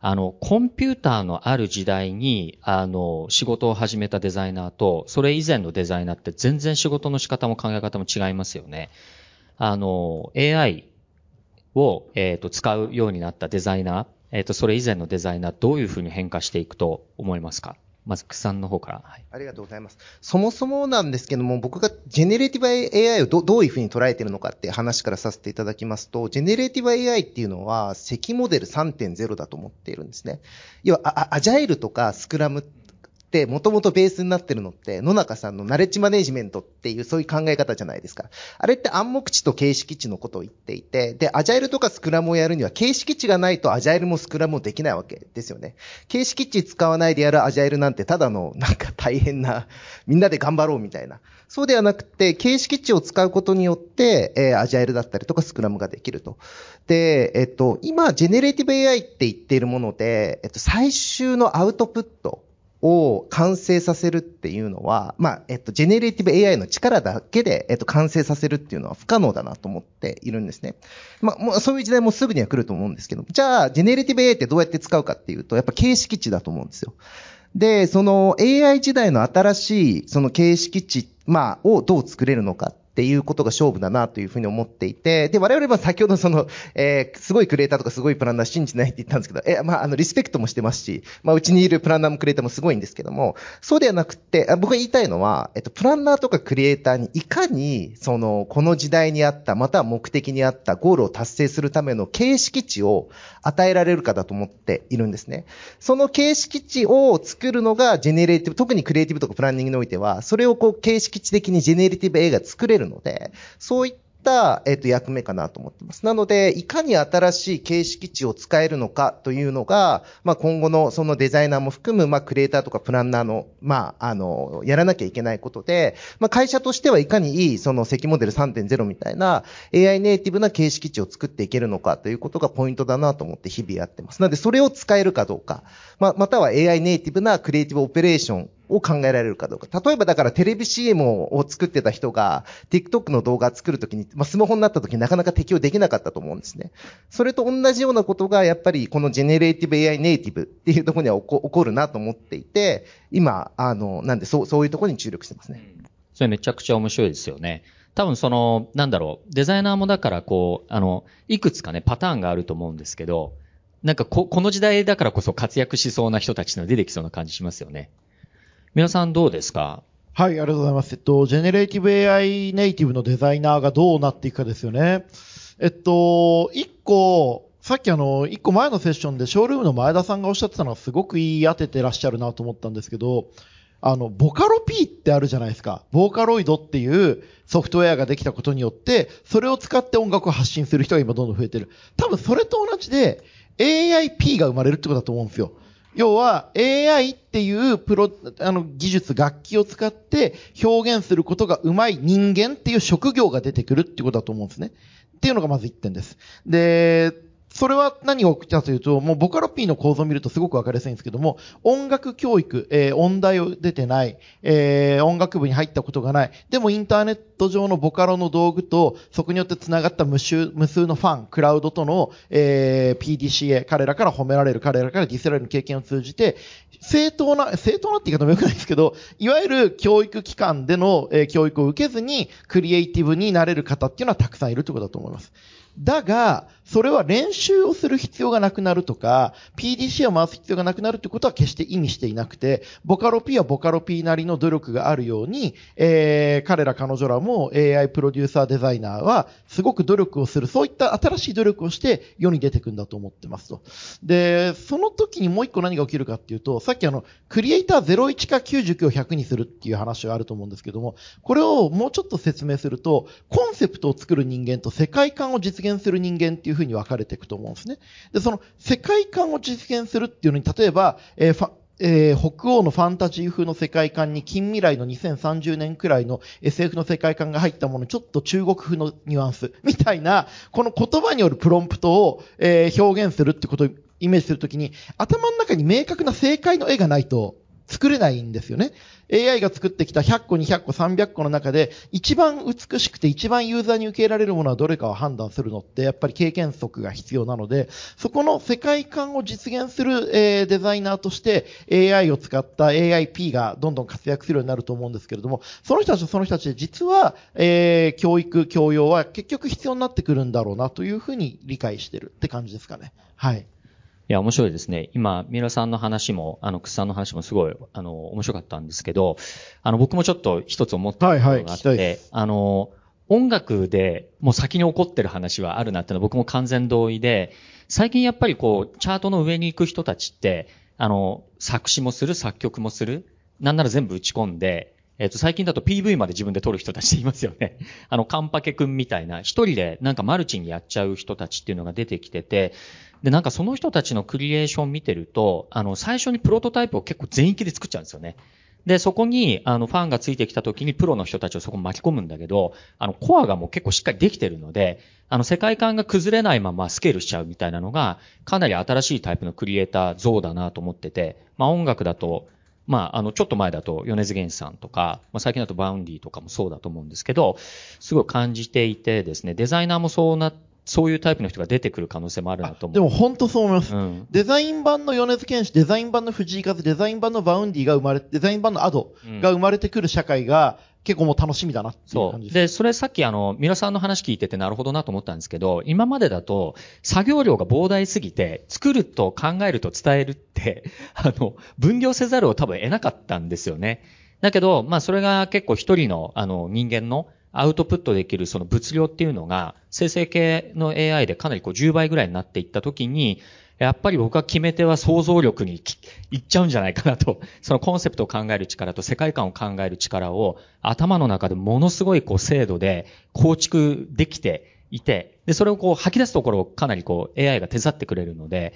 あの、コンピューターのある時代に、あの、仕事を始めたデザイナーと、それ以前のデザイナーって全然仕事の仕方も考え方も違いますよね。あの、AI を、えっ、ー、と、使うようになったデザイナー、えっ、ー、と、それ以前のデザイナー、どういうふうに変化していくと思いますか？まず、久志さんの方から、はい。ありがとうございます。そもそもなんですけども、僕がジェネレーティブ AI をどどういうふうに捉えているのかって話からさせていただきますと、ジェネレーティブ AI っていうのは、 SECI モデル3.0だと思っているんですね。要は、アジャイルとかスクラムってもともとベースになってるのって、野中さんのナレッジマネジメントっていうそういう考え方じゃないですか。あれって暗黙知と形式知のことを言っていて、で、アジャイルとかスクラムをやるには形式知がないとアジャイルもスクラムもできないわけですよね。形式知使わないでやるアジャイルなんてただのなんか大変な、みんなで頑張ろうみたいな。そうではなくて、形式知を使うことによって、えー、アジャイルだったりとかスクラムができると。で、えっと、今、ジェネレーティブ AI って言っているもので、えっと、最終のアウトプット、を完成させるっていうのは、まあ、えっと、ジェネレーティブ AI の力だけで、えっと、完成させるっていうのは不可能だなと思っているんですね。まあ、もうそういう時代もすぐには来ると思うんですけど、じゃあ、ジェネレーティブ AI ってどうやって使うかっていうと、やっぱ形式知だと思うんですよ。で、その AI 時代の新しい、その形式知、まあ、をどう作れるのかっていうことが勝負だなというふうに思っていて、で、我々は先ほどその、えー、すごいクリエイターとかすごいプランナー信じないって言ったんですけど、え、まあ、あの、リスペクトもしてますし、まあ、うちにいるプランナーもクリエイターもすごいんですけども、そうではなくて、僕が言いたいのは、えっと、プランナーとかクリエイターにいかに、その、この時代にあった、または目的にあったゴールを達成するための形式知を与えられるかだと思っているんですね。その形式知を作るのがジェネレーティブ、特にクリエイティブとかプランニングにおいては、それをこう形式値的にジェネレーティブ A が作れるので、そういった、えっ、と、役目かなと思ってます。なので、いかに新しい形式知を使えるのかというのが、まあ、今後のそのデザイナーも含む、まあ、クリエイターとかプランナーの、まあ、あの、やらなきゃいけないことで、まあ、会社としてはいかにいい、その、 SECI モデル3.0みたいな AI ネイティブな形式知を作っていけるのかということがポイントだなと思って日々やってます。なので、それを使えるかどうか、まあまたは AI ネイティブなクリエイティブオペレーションを考えられるかどうか。例えばだからテレビ CM を作ってた人が TikTok の動画作るときに、まあ、スマホになったときになかなか適応できなかったと思うんですね。それと同じようなことがやっぱりこのジェネレーティブ AI ネイティブっていうところには起こるなと思っていて、今、あの、なんでそう、そういうところに注力してますね。それめちゃくちゃ面白いですよね。多分その、なんだろう、デザイナーもだからこう、あの、いくつかね、パターンがあると思うんですけど、なんかこ、この時代だからこそ活躍しそうな人たちの出てきそうな感じしますよね。皆さんどうですか？はい、ありがとうございます。えっと、ジェネレーティブ AI ネイティブのデザイナーがどうなっていくかですよね。えっと、一個、さっきあの、一個前のセッションでショールームの前田さんがおっしゃってたのはすごく言い当ててらっしゃるなと思ったんですけど、あの、ボカロ P ってあるじゃないですか。ボーカロイドっていうソフトウェアができたことによって、それを使って音楽を発信する人が今どんどん増えてる。多分それと同じで、AIP が生まれるってことだと思うんですよ。要は AI っていうプロ、あの技術、楽器を使って表現することが上手い人間っていう職業が出てくるってことだと思うんですね。っていうのがまず一点です。で、それは何が起きたというと、もうボカロ P の構造を見るとすごくわかりやすいんですけども、音楽教育、えー、音大を出てない、えー、音楽部に入ったことがない、でもインターネット上のボカロの道具と、そこによって繋がった無数無数のファン、クラウドとの、えー、PDCA、彼らから褒められる、彼らからディスられる経験を通じて、正当な、正当なって言い方も良くないですけど、いわゆる教育機関での、えー、教育を受けずに、クリエイティブになれる方っていうのはたくさんいるということだと思います。だが、それは練習をする必要がなくなるとか、PDC を回す必要がなくなるということは決して意味していなくて、ボカロ P はボカロ P なりの努力があるように、えー、彼ら彼女らも AI プロデューサーデザイナーはすごく努力をする、そういった新しい努力をして世に出てくんだと思ってますと。で、その時にもう一個何が起きるかっていうと、さっきあの、クリエイター01か99を100にするっていう話があると思うんですけども、これをもうちょっと説明すると、コンセプトを作る人間と世界観を実現する人間っていううに分かれていくと思うんですね。で、その世界観を実現するっていうのに、例えば、えー、えー、北欧のファンタジー風の世界観に近未来の2030年くらいの SF の世界観が入ったものちょっと中国風のニュアンス みたいな、この言葉によるプロンプトを、えー、表現するってことをイメージするときに、頭の中に明確な正解の絵がないと作れないんですよね。AI が作ってきた100個、200個、300個の中で、一番美しくて一番ユーザーに受け入れられるものはどれかを判断するのって、やっぱり経験則が必要なので、そこの世界観を実現する、え、デザイナーとして AI を使った AIP がどんどん活躍するようになると思うんですけれども、その人たちとその人たちで実は、えー、教育、教養は結局必要になってくるんだろうなというふうに理解してるって感じですかね。はい。いや、面白いですね。今、三浦さんの話も、あの、くさんの話もすごい、あの、面白かったんですけど、あの、僕もちょっと一つ思ったことがあって、はいはい、あの、音楽でもう先に起こってる話はあるなっていうのは僕も完全同意で、最近やっぱりこう、チャートの上に行く人たちって、あの、作詞もする、作曲もする、なんなら全部打ち込んで、えっ、と、最近だと PV まで自分で撮る人たちいますよね。あの、カンパケくんみたいな、一人でなんかマルチにやっちゃう人たちっていうのが出てきてて、で、なんかその人たちのクリエーション見てると、あの、最初にプロトタイプを結構全域で作っちゃうんですよね。で、そこに、あの、ファンがついてきた時にプロの人たちをそこ巻き込むんだけど、あの、コアがもう結構しっかりできてるので、あの、世界観が崩れないままスケールしちゃうみたいなのが、かなり新しいタイプのクリエイター像だなと思ってて、まあ音楽だと、まあ、あの、ちょっと前だと、米津玄師さんとか、まあ、最近だと Vaundy とかもそうだと思うんですけど、すごい感じていてですね、デザイナーもそうなそういうタイプの人が出てくる可能性もあるなと思う。でも本当そう思います。うん、デザイン版の米津玄師、デザイン版の藤井風、デザイン版の Vaundy が生まれ、デザイン版の Ado が生まれてくる社会が、結構もう楽しみだなっていう感じです。で、それさっきあの、皆さんの話聞いててなるほどなと思ったんですけど、今までだと作業量が膨大すぎて、作ると考えると伝えるって、あの、分業せざるを多分得なかったんですよね。だけど、まあそれが結構一人のあの人間のアウトプットできるその物量っていうのが、生成系の AI でかなりこう10倍ぐらいになっていったときに、やっぱり僕は決め手は想像力にいっちゃうんじゃないかなと、そのコンセプトを考える力と世界観を考える力を頭の中でものすごいこう精度で構築できていて、で、それをこう吐き出すところをかなりこう AI が手伝ってくれるので、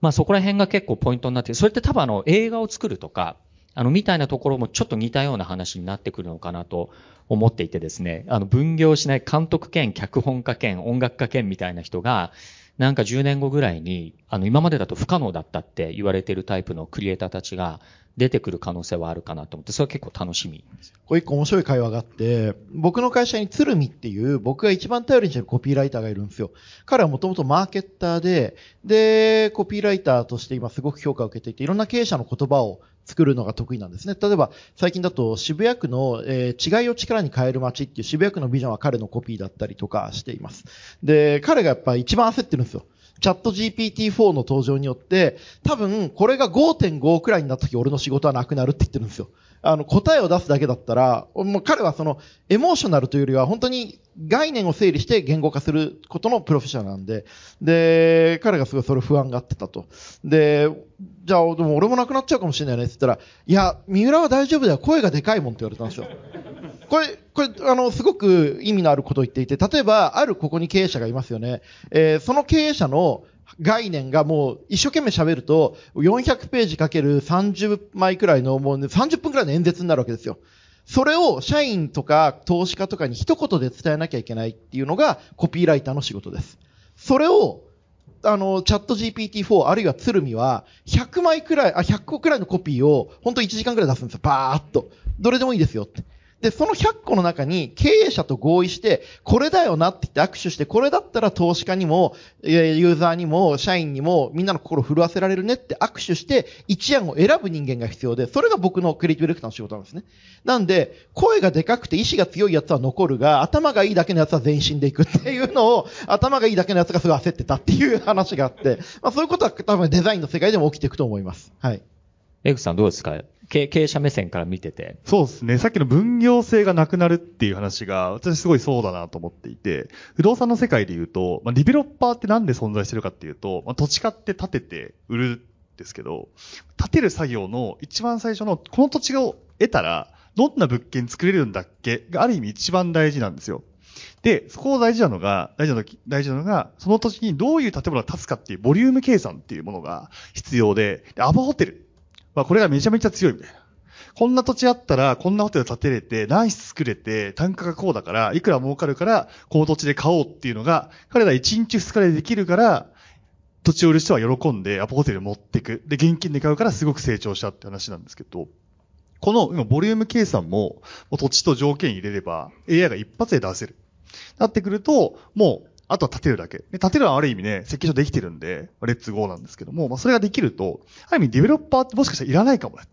まあそこら辺が結構ポイントになって、それって多分あの映画を作るとか、あのみたいなところもちょっと似たような話になってくるのかなと思っていてですね、あの分業しない監督兼脚本家兼音楽家兼みたいな人が、なんか10年後ぐらいに、あの今までだと不可能だったって言われてるタイプのクリエイターたちが出てくる可能性はあるかなと思って、それは結構楽しみ。これ一個面白い会話があって、僕の会社に鶴見っていう僕が一番頼りにしてるコピーライターがいるんですよ。彼はもともとマーケッターで、で、コピーライターとして今すごく評価を受けていて、いろんな経営者の言葉を作るのが得意なんですね。例えば、最近だと渋谷区の、えー、違いを力に変える街っていう渋谷区のビジョンは彼のコピーだったりとかしています。で、彼がやっぱ一番焦ってるんですよ。チャット GPT-4 の登場によって、多分これが5.5くらいになった時俺の仕事はなくなるって言ってるんですよ。あの、答えを出すだけだったら、もう彼はその、エモーショナルというよりは、本当に概念を整理して言語化することのプロフェッショナルなんで、で、彼がすごいそれ不安があってたと。で、じゃあ、でも俺もなくなっちゃうかもしれないねって言ったら、いや、三浦は大丈夫だよ、声がでかいもんって言われたんですよ。これ、これ、あの、すごく意味のあることを言っていて、例えば、あるここに経営者がいますよね。えー、その経営者の概念がもう一生懸命喋ると400ページかける30枚くらいのもう、30分くらいの演説になるわけですよ。それを社員とか投資家とかに一言で伝えなきゃいけないっていうのがコピーライターの仕事です。それをあの、チャット GPT-4 あるいは鶴見は、100枚くらい、あ、100個くらいのコピーを、本当1時間くらい出すんですよ。バーっと。どれでもいいですよって。で、その100個の中に経営者と合意して、これだよなって言って握手して、これだったら投資家にも、ユーザーにも、社員にも、みんなの心を震わせられるねって握手して、一案を選ぶ人間が必要で、それが僕のクリエイティブディレクターの仕事なんですね。なんで、声がでかくて意志が強いやつは残るが、頭がいいだけのやつは全身でいくっていうのを、頭がいいだけのやつがすごい焦ってたっていう話があって、まあそういうことは多分デザインの世界でも起きていくと思います。はい。エグさんどうですか？経営者目線から見てて。そうですね。さっきの分業制がなくなるっていう話が、私すごいそうだなと思っていて、不動産の世界で言うと、まあ、ディベロッパーってなんで存在してるかっていうと、まあ、土地買って建てて売るんですけど、建てる作業の一番最初の、この土地を得たら、どんな物件作れるんだっけがある意味一番大事なんですよ。で、そこを大事なのが、大事なの大事なのが、その土地にどういう建物が建つかっていうボリューム計算っていうものが必要で、でアパホテルまあ、これがめちゃめちゃ強いみたいな。こんな土地あったら、こんなホテル建てれて、何室作れて、単価がこうだから、いくら儲かるから、この土地で買おうっていうのが、彼ら1日2日でできるから、土地を売る人は喜んで、アポホテル持っていく。で、現金で買うからすごく成長したって話なんですけど、この今、ボリューム計算、も土地と条件入れれば、AI が一発で出せる。なってくると、もう、あとは立てるだけ。で建てるのはある意味ね、設計書できてるんで、レッツゴーなんですけども、まあ、それができると、ある意味ディベロッパーってもしかしたらいらないかもね。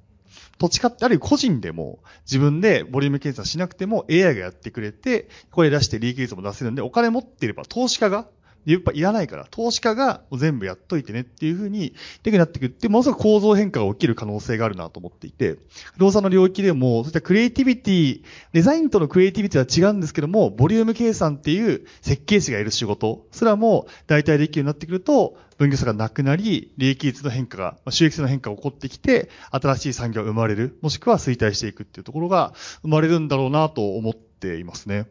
土地買って、あるいは個人でも自分でボリューム検査しなくても AI がやってくれて、これ出して利益率も出せるんで、お金持っていれば投資家がやっぱいらないから、投資家が全部やっといてねっていうふうに、できなってくって、ものすごく構造変化が起きる可能性があるなと思っていて、不動産の領域でも、そういったクリエイティビティ、デザインとのクリエイティビティは違うんですけども、ボリューム計算っていう設計士がいる仕事、すらも大体できるようになってくると、分業差がなくなり、利益率の変化が、収益性の変化が起こってきて、新しい産業が生まれる、もしくは衰退していくっていうところが生まれるんだろうなと思っていますね。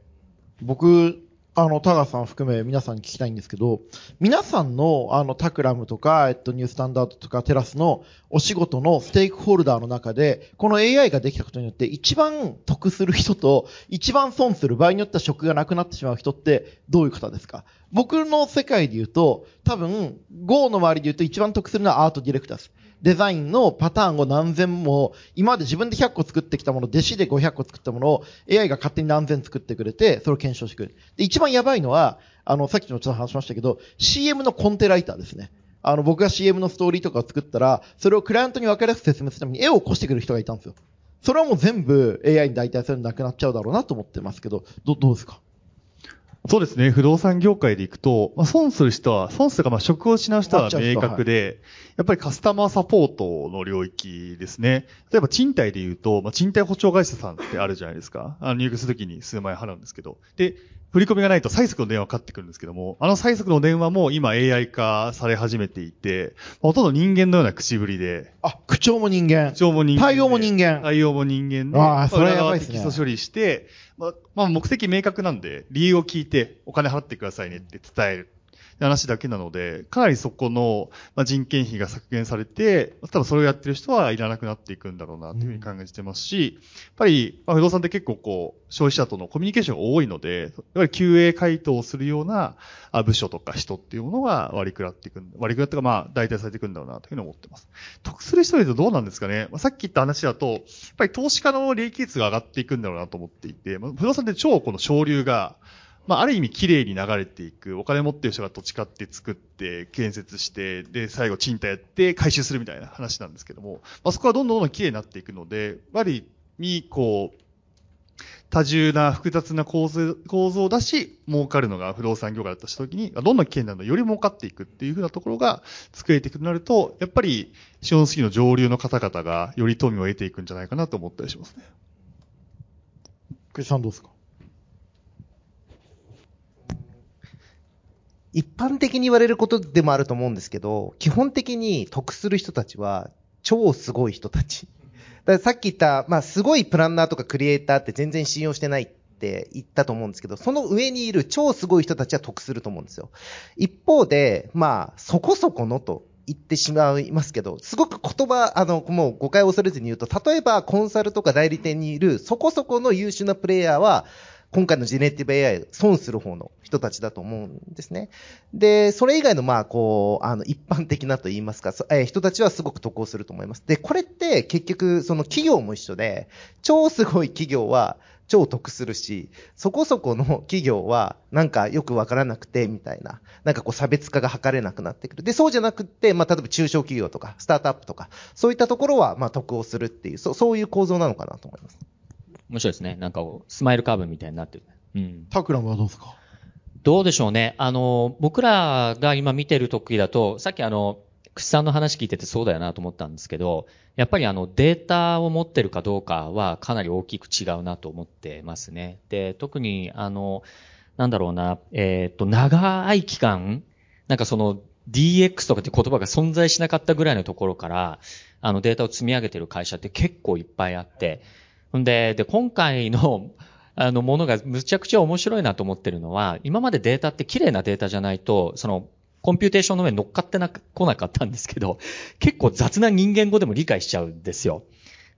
僕、あの、田川さん含め皆さんに聞きたいんですけど、皆さんの、あの、タクラムとか、えっと、ニュースタンダードとかテラスのお仕事のステークホルダーの中で、この AI ができたことによって一番得する人と一番損する場合によっては職がなくなってしまう人ってどういう方ですか？僕の世界で言うと、多分、Go の周りで言うと一番得するのはアートディレクターです。デザインのパターンを何千も、今まで自分で100個作ってきたもの、弟子で500個作ったものを AI が勝手に何千作ってくれて、それを検証してくれる。で、一番やばいのは、あの、さっきもちょっと話しましたけど、CM のコンテライターですね。あの、僕が CM のストーリーとかを作ったら、それをクライアントに分かりやすく説明するために絵を起こしてくる人がいたんですよ。それはもう全部 AI に代替されなくなっちゃうだろうなと思ってますけど、ど、どうですか？そうですね。不動産業界で行くと、まあ、損する人は、損するか、まあ、職を失う人は明確で、やっぱりカスタマーサポートの領域ですね。例えば賃貸で言うと、まあ、賃貸保証会社さんってあるじゃないですか。あの入居するときに数万円払うんですけど。で、振り込みがないと催促の電話かかってくるんですけども、あの催促の電話も今 AI 化され始めていて、ほとんど人間のような口ぶりで。あ、口調も人間。口調も人間。対応も人間。対応も人間で。ああ、それはやばいですね。テキスト処理して、まあ、目的明確なんで、理由を聞いてお金払ってくださいねって伝える。話だけなので、かなりそこの、まあ、人件費が削減されて、多分それをやってる人はいらなくなっていくんだろうなというふうに考えてますし、やっぱり、まあ、不動産って結構こう、消費者とのコミュニケーションが多いので、やっぱり QA 回答をするような部署とか人っていうものが割り食らっていく、割り食らってかまあ、代替されていくんだろうなというふうに思ってます。得する人で言うとどうなんですかね、まあ、さっき言った話だと、やっぱり投資家の利益率が上がっていくんだろうなと思っていて、まあ、不動産って超この省流が、まあ、ある意味綺麗に流れていく、お金持ってる人が土地買って作って、建設して、で、最後賃貸やって回収するみたいな話なんですけども、まあ、そこはどんどんどんどん綺麗になっていくので、やっぱり、に、こう、多重な複雑な構造構造だし、儲かるのが不動産業界だったした時に、どんどん危険なのより儲かっていくっていうふうなところが作れていくとなると、やっぱり資本主義の上流の方々がより富を得ていくんじゃないかなと思ったりしますね。クリスさんどうですか？一般的に言われることでもあると思うんですけど、基本的に得する人たちは超すごい人たち。だからさっき言った、まあすごいプランナーとかクリエイターって全然信用してないって言ったと思うんですけど、その上にいる超すごい人たちは得すると思うんですよ。一方で、まあそこそこのと言ってしまいますけど、すごく言葉、あの、もう誤解を恐れずに言うと、例えばコンサルとか代理店にいるそこそこの優秀なプレイヤーは、今回のジェネティブ AI 損する方の人たちだと思うんですね。で、それ以外のまあこう、あの一般的なと言いますか、えー、人たちはすごく得をすると思います。で、これって結局その企業も一緒で、超すごい企業は超得するし、そこそこの企業はなんかよくわからなくてみたいな、なんかこう差別化が図れなくなってくる。で、そうじゃなくて、まあ例えば中小企業とかスタートアップとか、そういったところはまあ得をするっていう、そそういう構造なのかなと思います。面白いですね。なんかスマイルカーブみたいになってる。うん。タクラムはどうですか？どうでしょうね。あの、僕らが今見てる時だと、さっきあの、口さんの話聞いててそうだよなと思ったんですけど、やっぱりあのデータを持ってるかどうかはかなり大きく違うなと思ってますね。で、特にあの、なんだろうな、えっ、ー、と、長い期間、なんかその DX とかって言葉が存在しなかったぐらいのところから、あのデータを積み上げてる会社って結構いっぱいあって、んで、で、今回の あのものがむちゃくちゃ面白いなと思ってるのは、今までデータって綺麗なデータじゃないと、そのコンピューテーションの上に乗っかってな、来なかったんですけど、結構雑な人間語でも理解しちゃうんですよ。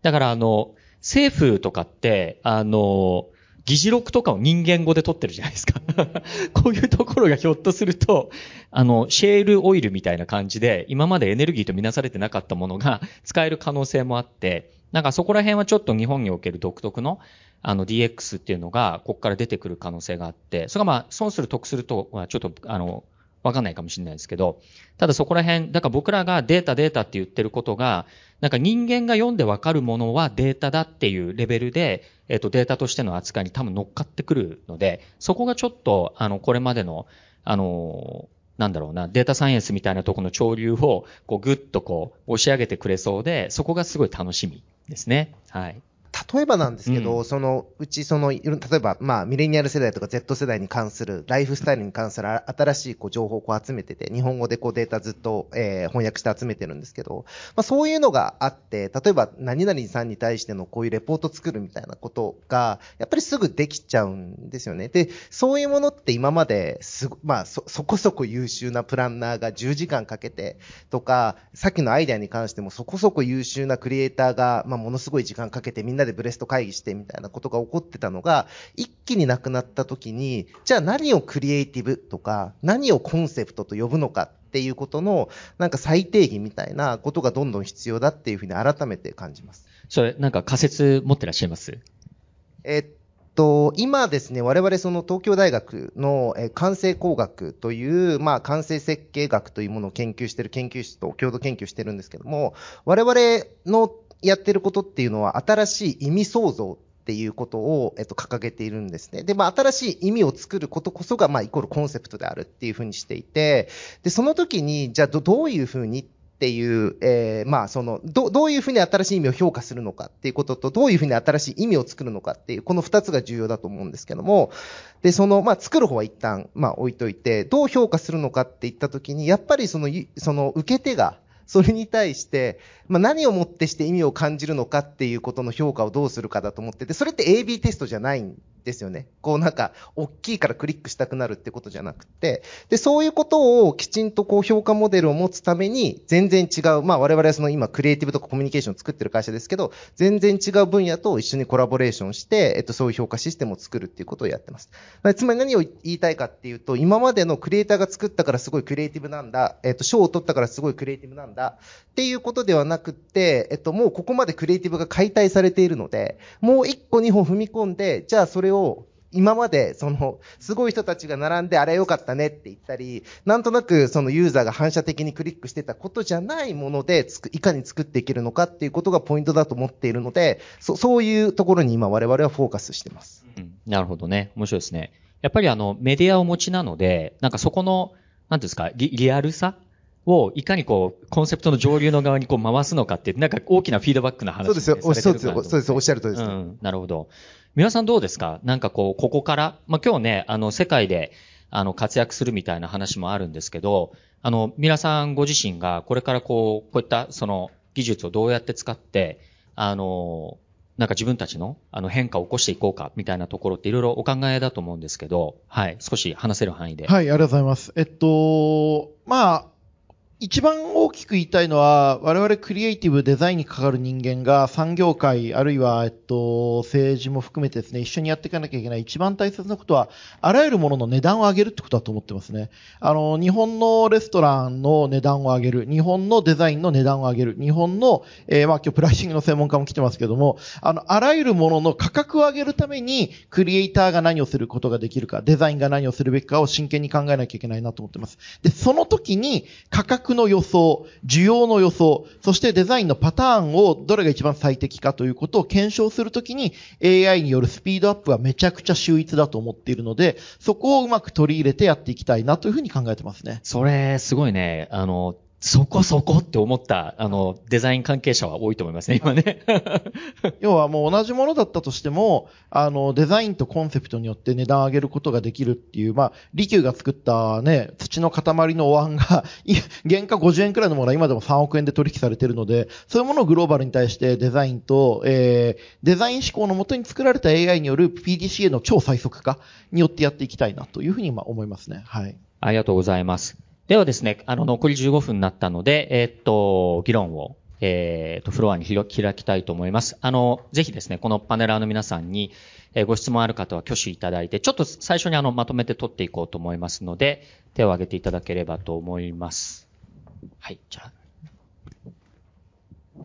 だからあの、政府とかって、あの、議事録とかを人間語で取ってるじゃないですか。こういうところがひょっとすると、あの、シェールオイルみたいな感じで、今までエネルギーとみなされてなかったものが使える可能性もあって、なんかそこら辺はちょっと日本における独特の、あの DX っていうのが、ここから出てくる可能性があって、それがまあ、損する得するとはちょっと、あの、わかんないかもしれないですけど、ただそこら辺、だから僕らがデータデータって言ってることが、なんか人間が読んでわかるものはデータだっていうレベルで、えっ、と、データとしての扱いに多分乗っかってくるので、そこがちょっと、あの、これまでの、あの、なんだろうな、データサイエンスみたいなところの潮流を、こう、ぐっとこう、押し上げてくれそうで、そこがすごい楽しみ。ですね。はい。例えばなんですけど、うん、そのうちその、例えば、まあ、ミレニアル世代とか Z 世代に関する、ライフスタイルに関する新しいこう情報をこう集めてて、日本語でこうデータずっと、えー、翻訳して集めてるんですけど、まあ、そういうのがあって、例えば何々さんに対してのこういうレポート作るみたいなことが、やっぱりすぐできちゃうんですよね。で、そういうものって今まですまあ、そ、そこそこ優秀なプランナーが10時間かけてとか、さっきのアイデアに関してもそこそこ優秀なクリエイターが、まあ、ものすごい時間かけてみんなでブレスト会議してみたいなことが起こってたのが、一気になくなった時に、じゃあ何をクリエイティブとか、何をコンセプトと呼ぶのかっていうことの、なんか最低義みたいなことがどんどん必要だっていうふうに改めて感じます。それ、なんか仮説持ってらっしゃいます？えっと、今ですね、我々その東京大学の完成工学という、まあ、完成設計学というものを研究している研究室と共同研究してるんですけども、我々のやってることっていうのは新しい意味創造っていうことを、えっと、掲げているんですね。で、まあ、新しい意味を作ることこそが、まあ、イコールコンセプトであるっていうふうにしていて、で、その時に、じゃあど、どういうふうにっていう、えー、まあ、その、ど、どういうふうに新しい意味を評価するのかっていうことと、どういうふうに新しい意味を作るのかっていう、この二つが重要だと思うんですけども、で、その、まあ、作る方は一旦、まあ、置いといて、どう評価するのかって言ったときに、やっぱりその、その、受け手が、それに対して、まあ、何をもってして意味を感じるのかっていうことの評価をどうするかだと思ってて、それって AB テストじゃないんですよね。こうなんか、大きいからクリックしたくなるってことじゃなくて、で、そういうことをきちんとこう評価モデルを持つために、全然違う、まあ我々はその今クリエイティブとかコミュニケーションを作ってる会社ですけど、全然違う分野と一緒にコラボレーションして、えっと、そういう評価システムを作るっていうことをやってます。つまり何を言いたいかっていうと、今までのクリエイターが作ったからすごいクリエイティブなんだ、えっと、賞を取ったからすごいクリエイティブなんだ、っていうことではなくて、えっと、もうここまでクリエイティブが解体されているので、もう一個二本踏み込んで、じゃあそれを今まで、その、すごい人たちが並んであれ良かったねって言ったり、なんとなくそのユーザーが反射的にクリックしてたことじゃないもので、つくいかに作っていけるのかっていうことがポイントだと思っているので、そそういうところに今我々はフォーカスしてます。うん、なるほどね。面白いですね。やっぱりあの、メディアを持ちなので、なんかそこの、なんですか、リリアルさをいかにこう、コンセプトの上流の側にこう回すのかってなんか大きなフィードバックな話そうですよ。そうですよ。そうです。おっしゃるとりです。うん。なるほど。皆さんどうですか？なんかこう、ここから、まあ、今日ね、あの、世界で、あの、活躍するみたいな話もあるんですけど、あの、皆さんご自身がこれからこう、こういったその技術をどうやって使って、あの、なんか自分たちのあの変化を起こしていこうかみたいなところっていろいろお考えだと思うんですけど、はい、少し話せる範囲で。はい、ありがとうございます。えっと、まあ、一番大きく言いたいのは、我々クリエイティブデザインにかかる人間が産業界、あるいは、えっと、政治も含めてですね、一緒にやっていかなきゃいけない一番大切なことは、あらゆるものの値段を上げるってことだと思ってますね。あの、日本のレストランの値段を上げる、日本のデザインの値段を上げる、日本の、えー、まあ今日プライシングの専門家も来てますけども、あの、あらゆるものの価格を上げるために、クリエイターが何をすることができるか、デザインが何をするべきかを真剣に考えなきゃいけないなと思ってます。で、その時に価格の予想、需要の予想、そしてデザインのパターンをどれが一番最適かということを検証するときに AI によるスピードアップはめちゃくちゃ秀逸だと思っているので、そこをうまく取り入れてやっていきたいなというふうに考えてますね。それ、すごいね、あの、そこそこって思った、あの、デザイン関係者は多いと思いますね、今ね。要はもう同じものだったとしても、あの、デザインとコンセプトによって値段を上げることができるっていう、まあ、利休が作ったね、土の塊のお椀が、原価50円くらいのものは今でも3億円で取引されているので、そういうものをグローバルに対してデザインと、えー、デザイン思考のもとに作られた AI による PDCA の超最速化によってやっていきたいなというふうに思いますね。はい。ありがとうございます。ではですね、あの、残り15分になったので、えー、っと、議論を、えー、っと、フロアに開きたいと思います。あの、ぜひですね、このパネラーの皆さんに、えー、ご質問ある方は挙手いただいて、ちょっと最初にあの、まとめて取っていこうと思いますので、手を挙げていただければと思います。はい、じゃあ。あ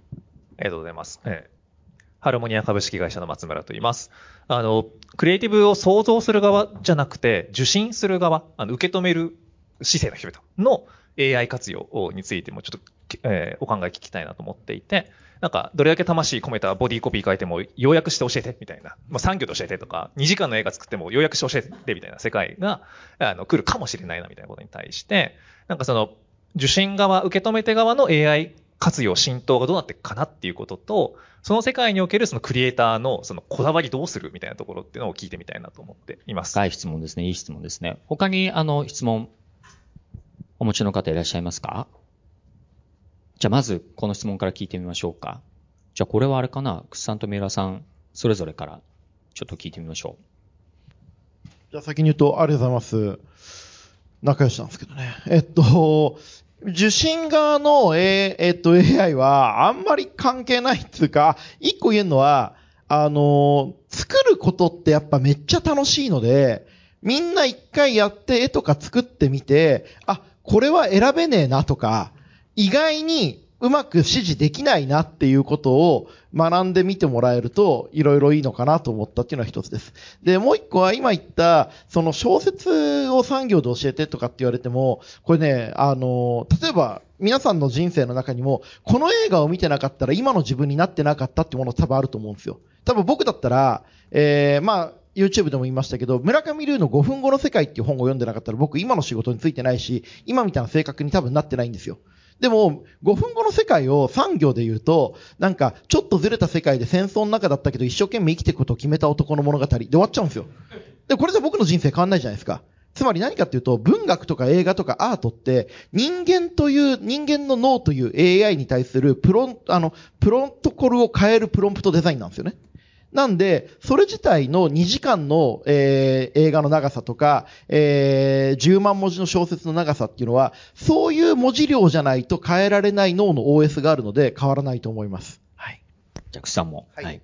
りがとうございます。えー、ハルモニア株式会社の松村と言います。あの、クリエイティブを創造する側じゃなくて、受信する側、あの、受け止める姿勢の人々の AI 活用についてもちょっと、えー、お考え聞きたいなと思っていて、なんか、どれだけ魂込めたボディコピー書いても、要約して教えて、みたいな。まあ、産業で教えてとか、2時間の映画作っても、要約して教えて、みたいな世界が、あの、来るかもしれないな、みたいなことに対して、なんかその、受信側、受け止め手側の AI 活用、浸透がどうなっていくかなっていうことと、その世界におけるそのクリエイターのそのこだわりどうするみたいなところっていうのを聞いてみたいなと思っています。深い質問ですね。いい質問ですね。他にあの質問お持ちの方いらっしゃいますか？じゃあまずこの質問から聞いてみましょうか。じゃあこれはあれかな？クスさんと三浦さん、それぞれからちょっと聞いてみましょう。じゃあ先に言うと、ありがとうございます。仲良しなんですけどね。えっと、受信側の、ええっと、AI はあんまり関係ないっていうか、一個言えるのは、あの、作ることってやっぱめっちゃ楽しいので、みんな一回やって絵とか作ってみて、あ、これは選べねえなとか、意外にうまく指示できないなっていうことを学んでみてもらえると、いろいろいいのかなと思ったっていうのは一つです。で、もう一個は今言った、その小説を産業で教えてとかって言われても、これね、あの、例えば、皆さんの人生の中にも、この映画を見てなかったら今の自分になってなかったってもの多分あると思うんですよ。多分僕だったら、えー、まあ、YouTube でも言いましたけど、村上龍の5分後の世界っていう本を読んでなかったら僕今の仕事についてないし、今みたいな性格に多分なってないんですよ。でも、5分後の世界を産業で言うと、なんか、ちょっとずれた世界で戦争の中だったけど、一生懸命生きていくことを決めた男の物語で終わっちゃうんですよ。で、これじゃ僕の人生変わんないじゃないですか。つまり何かっていうと、文学とか映画とかアートって、人間という、人間の脳という AI に対するプロン、あの、プロトコルを変えるプロンプトデザインなんですよね。なんで、それ自体の2時間の、えー、映画の長さとか、えー、10万文字の小説の長さっていうのは、そういう文字量じゃないと変えられない脳の OS があるので変わらないと思います。はい。じゃあ、さんも。はい。はい、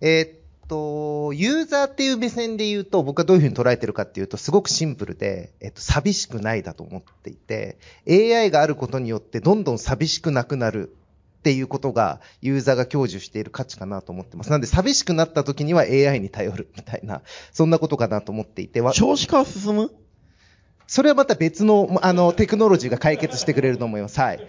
えーっと、ユーザーっていう目線で言うと、僕はどういうふうに捉えてるかっていうと、すごくシンプルで、えっと、寂しくないだと思っていて、AI があることによってどんどん寂しくなくなるっていうことがユーザーが享受している価値かなと思ってます。なんで寂しくなった時には AI に頼るみたいな、そんなことかなと思っていて。少子化は進む？それはまた別の、あの、テクノロジーが解決してくれると思います。はい。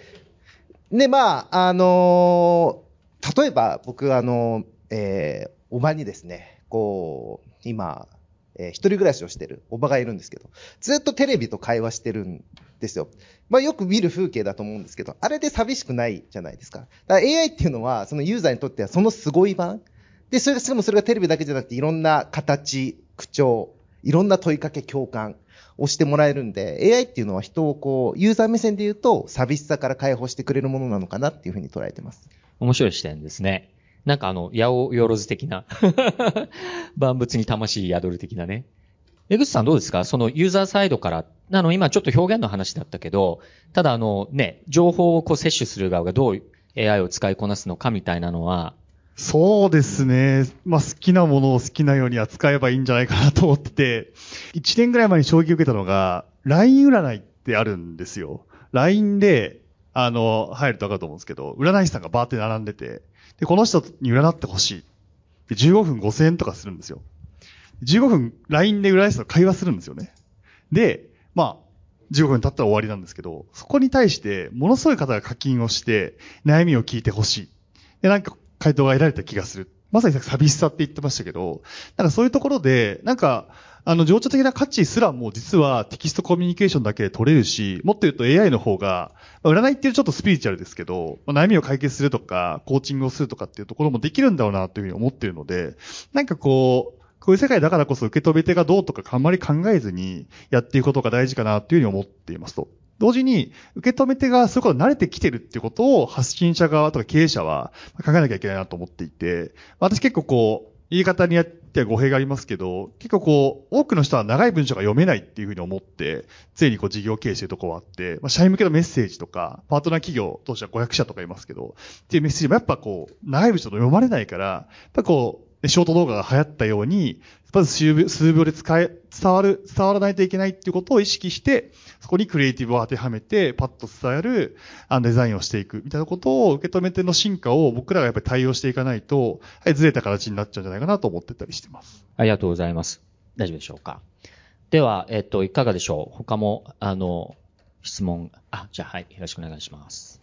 で、まあ、あのー、例えば僕、あの、えー、おばにですね、こう、今、えー、一人暮らしをしてるおばがいるんですけど、ずっとテレビと会話してるんですよ。まあよく見る風景だと思うんですけど、あれで寂しくないじゃないですか。だから AI っていうのは、そのユーザーにとってはそのすごい版。で、それが、しかもそれがテレビだけじゃなくて、いろんな形、口調、いろんな問いかけ、共感をしてもらえるんで、AI っていうのは人をこう、ユーザー目線で言うと、寂しさから解放してくれるものなのかなっていうふうに捉えてます。面白い視点ですね。なんかあの、八百万的な 万物に魂宿る的なね。江口さんどうですか？そのユーザーサイドから、あの、今ちょっと表現の話だったけど、ただあの、ね、情報をこう摂取する側がどう AI を使いこなすのかみたいなのは、そうですね。まあ、好きなものを好きなように扱えばいいんじゃないかなと思ってて、1年ぐらい前に衝撃を受けたのが、LINE 占いってあるんですよ。LINE で、あの、入るとわかると思うんですけど、占い師さんがバーって並んでて、で、この人に占ってほしい。で、15分5000円とかするんですよ。15分 LINE で占い師と会話するんですよね。で、まあ、15分経ったら終わりなんですけど、そこに対して、ものすごい方が課金をして、悩みを聞いてほしい。で、なんか、回答が得られた気がする。まさにさっき寂しさって言ってましたけど、なんかそういうところで、なんか、あの、情緒的な価値すらも実はテキストコミュニケーションだけで取れるし、もっと言うと AI の方が、まあ、占いっていうちょっとスピリチュアルですけど、まあ、悩みを解決するとか、コーチングをするとかっていうところもできるんだろうなというふうに思っているので、なんかこう、こういう世界だからこそ受け止め手がどうとかあんまり考えずにやっていくことが大事かなというふうに思っていますと。同時に、受け止め手がそういうことに慣れてきてるっていうことを発信者側とか経営者は考えなきゃいけないなと思っていて、私結構こう、言い方によっては語弊がありますけど、結構こう、多くの人は長い文章が読めないっていうふうに思って、常にこう事業経営してるとこはあって、まあ、社員向けのメッセージとか、パートナー企業当時は500社とかいますけど、っていうメッセージもやっぱこう、長い文章と読まれないから、やっぱこう、ショート動画が流行ったように、まず数秒で使え、伝わる、伝わらないといけないっていうことを意識して、そこにクリエイティブを当てはめて、パッと伝えるあデザインをしていくみたいなことを受け止めての進化を僕らがやっぱり対応していかないと、はい、ずれた形になっちゃうんじゃないかなと思ってたりしてます。ありがとうございます。大丈夫でしょうか？では、えっと、いかがでしょう？他も、あの、質問、あ、じゃあはい、よろしくお願いします。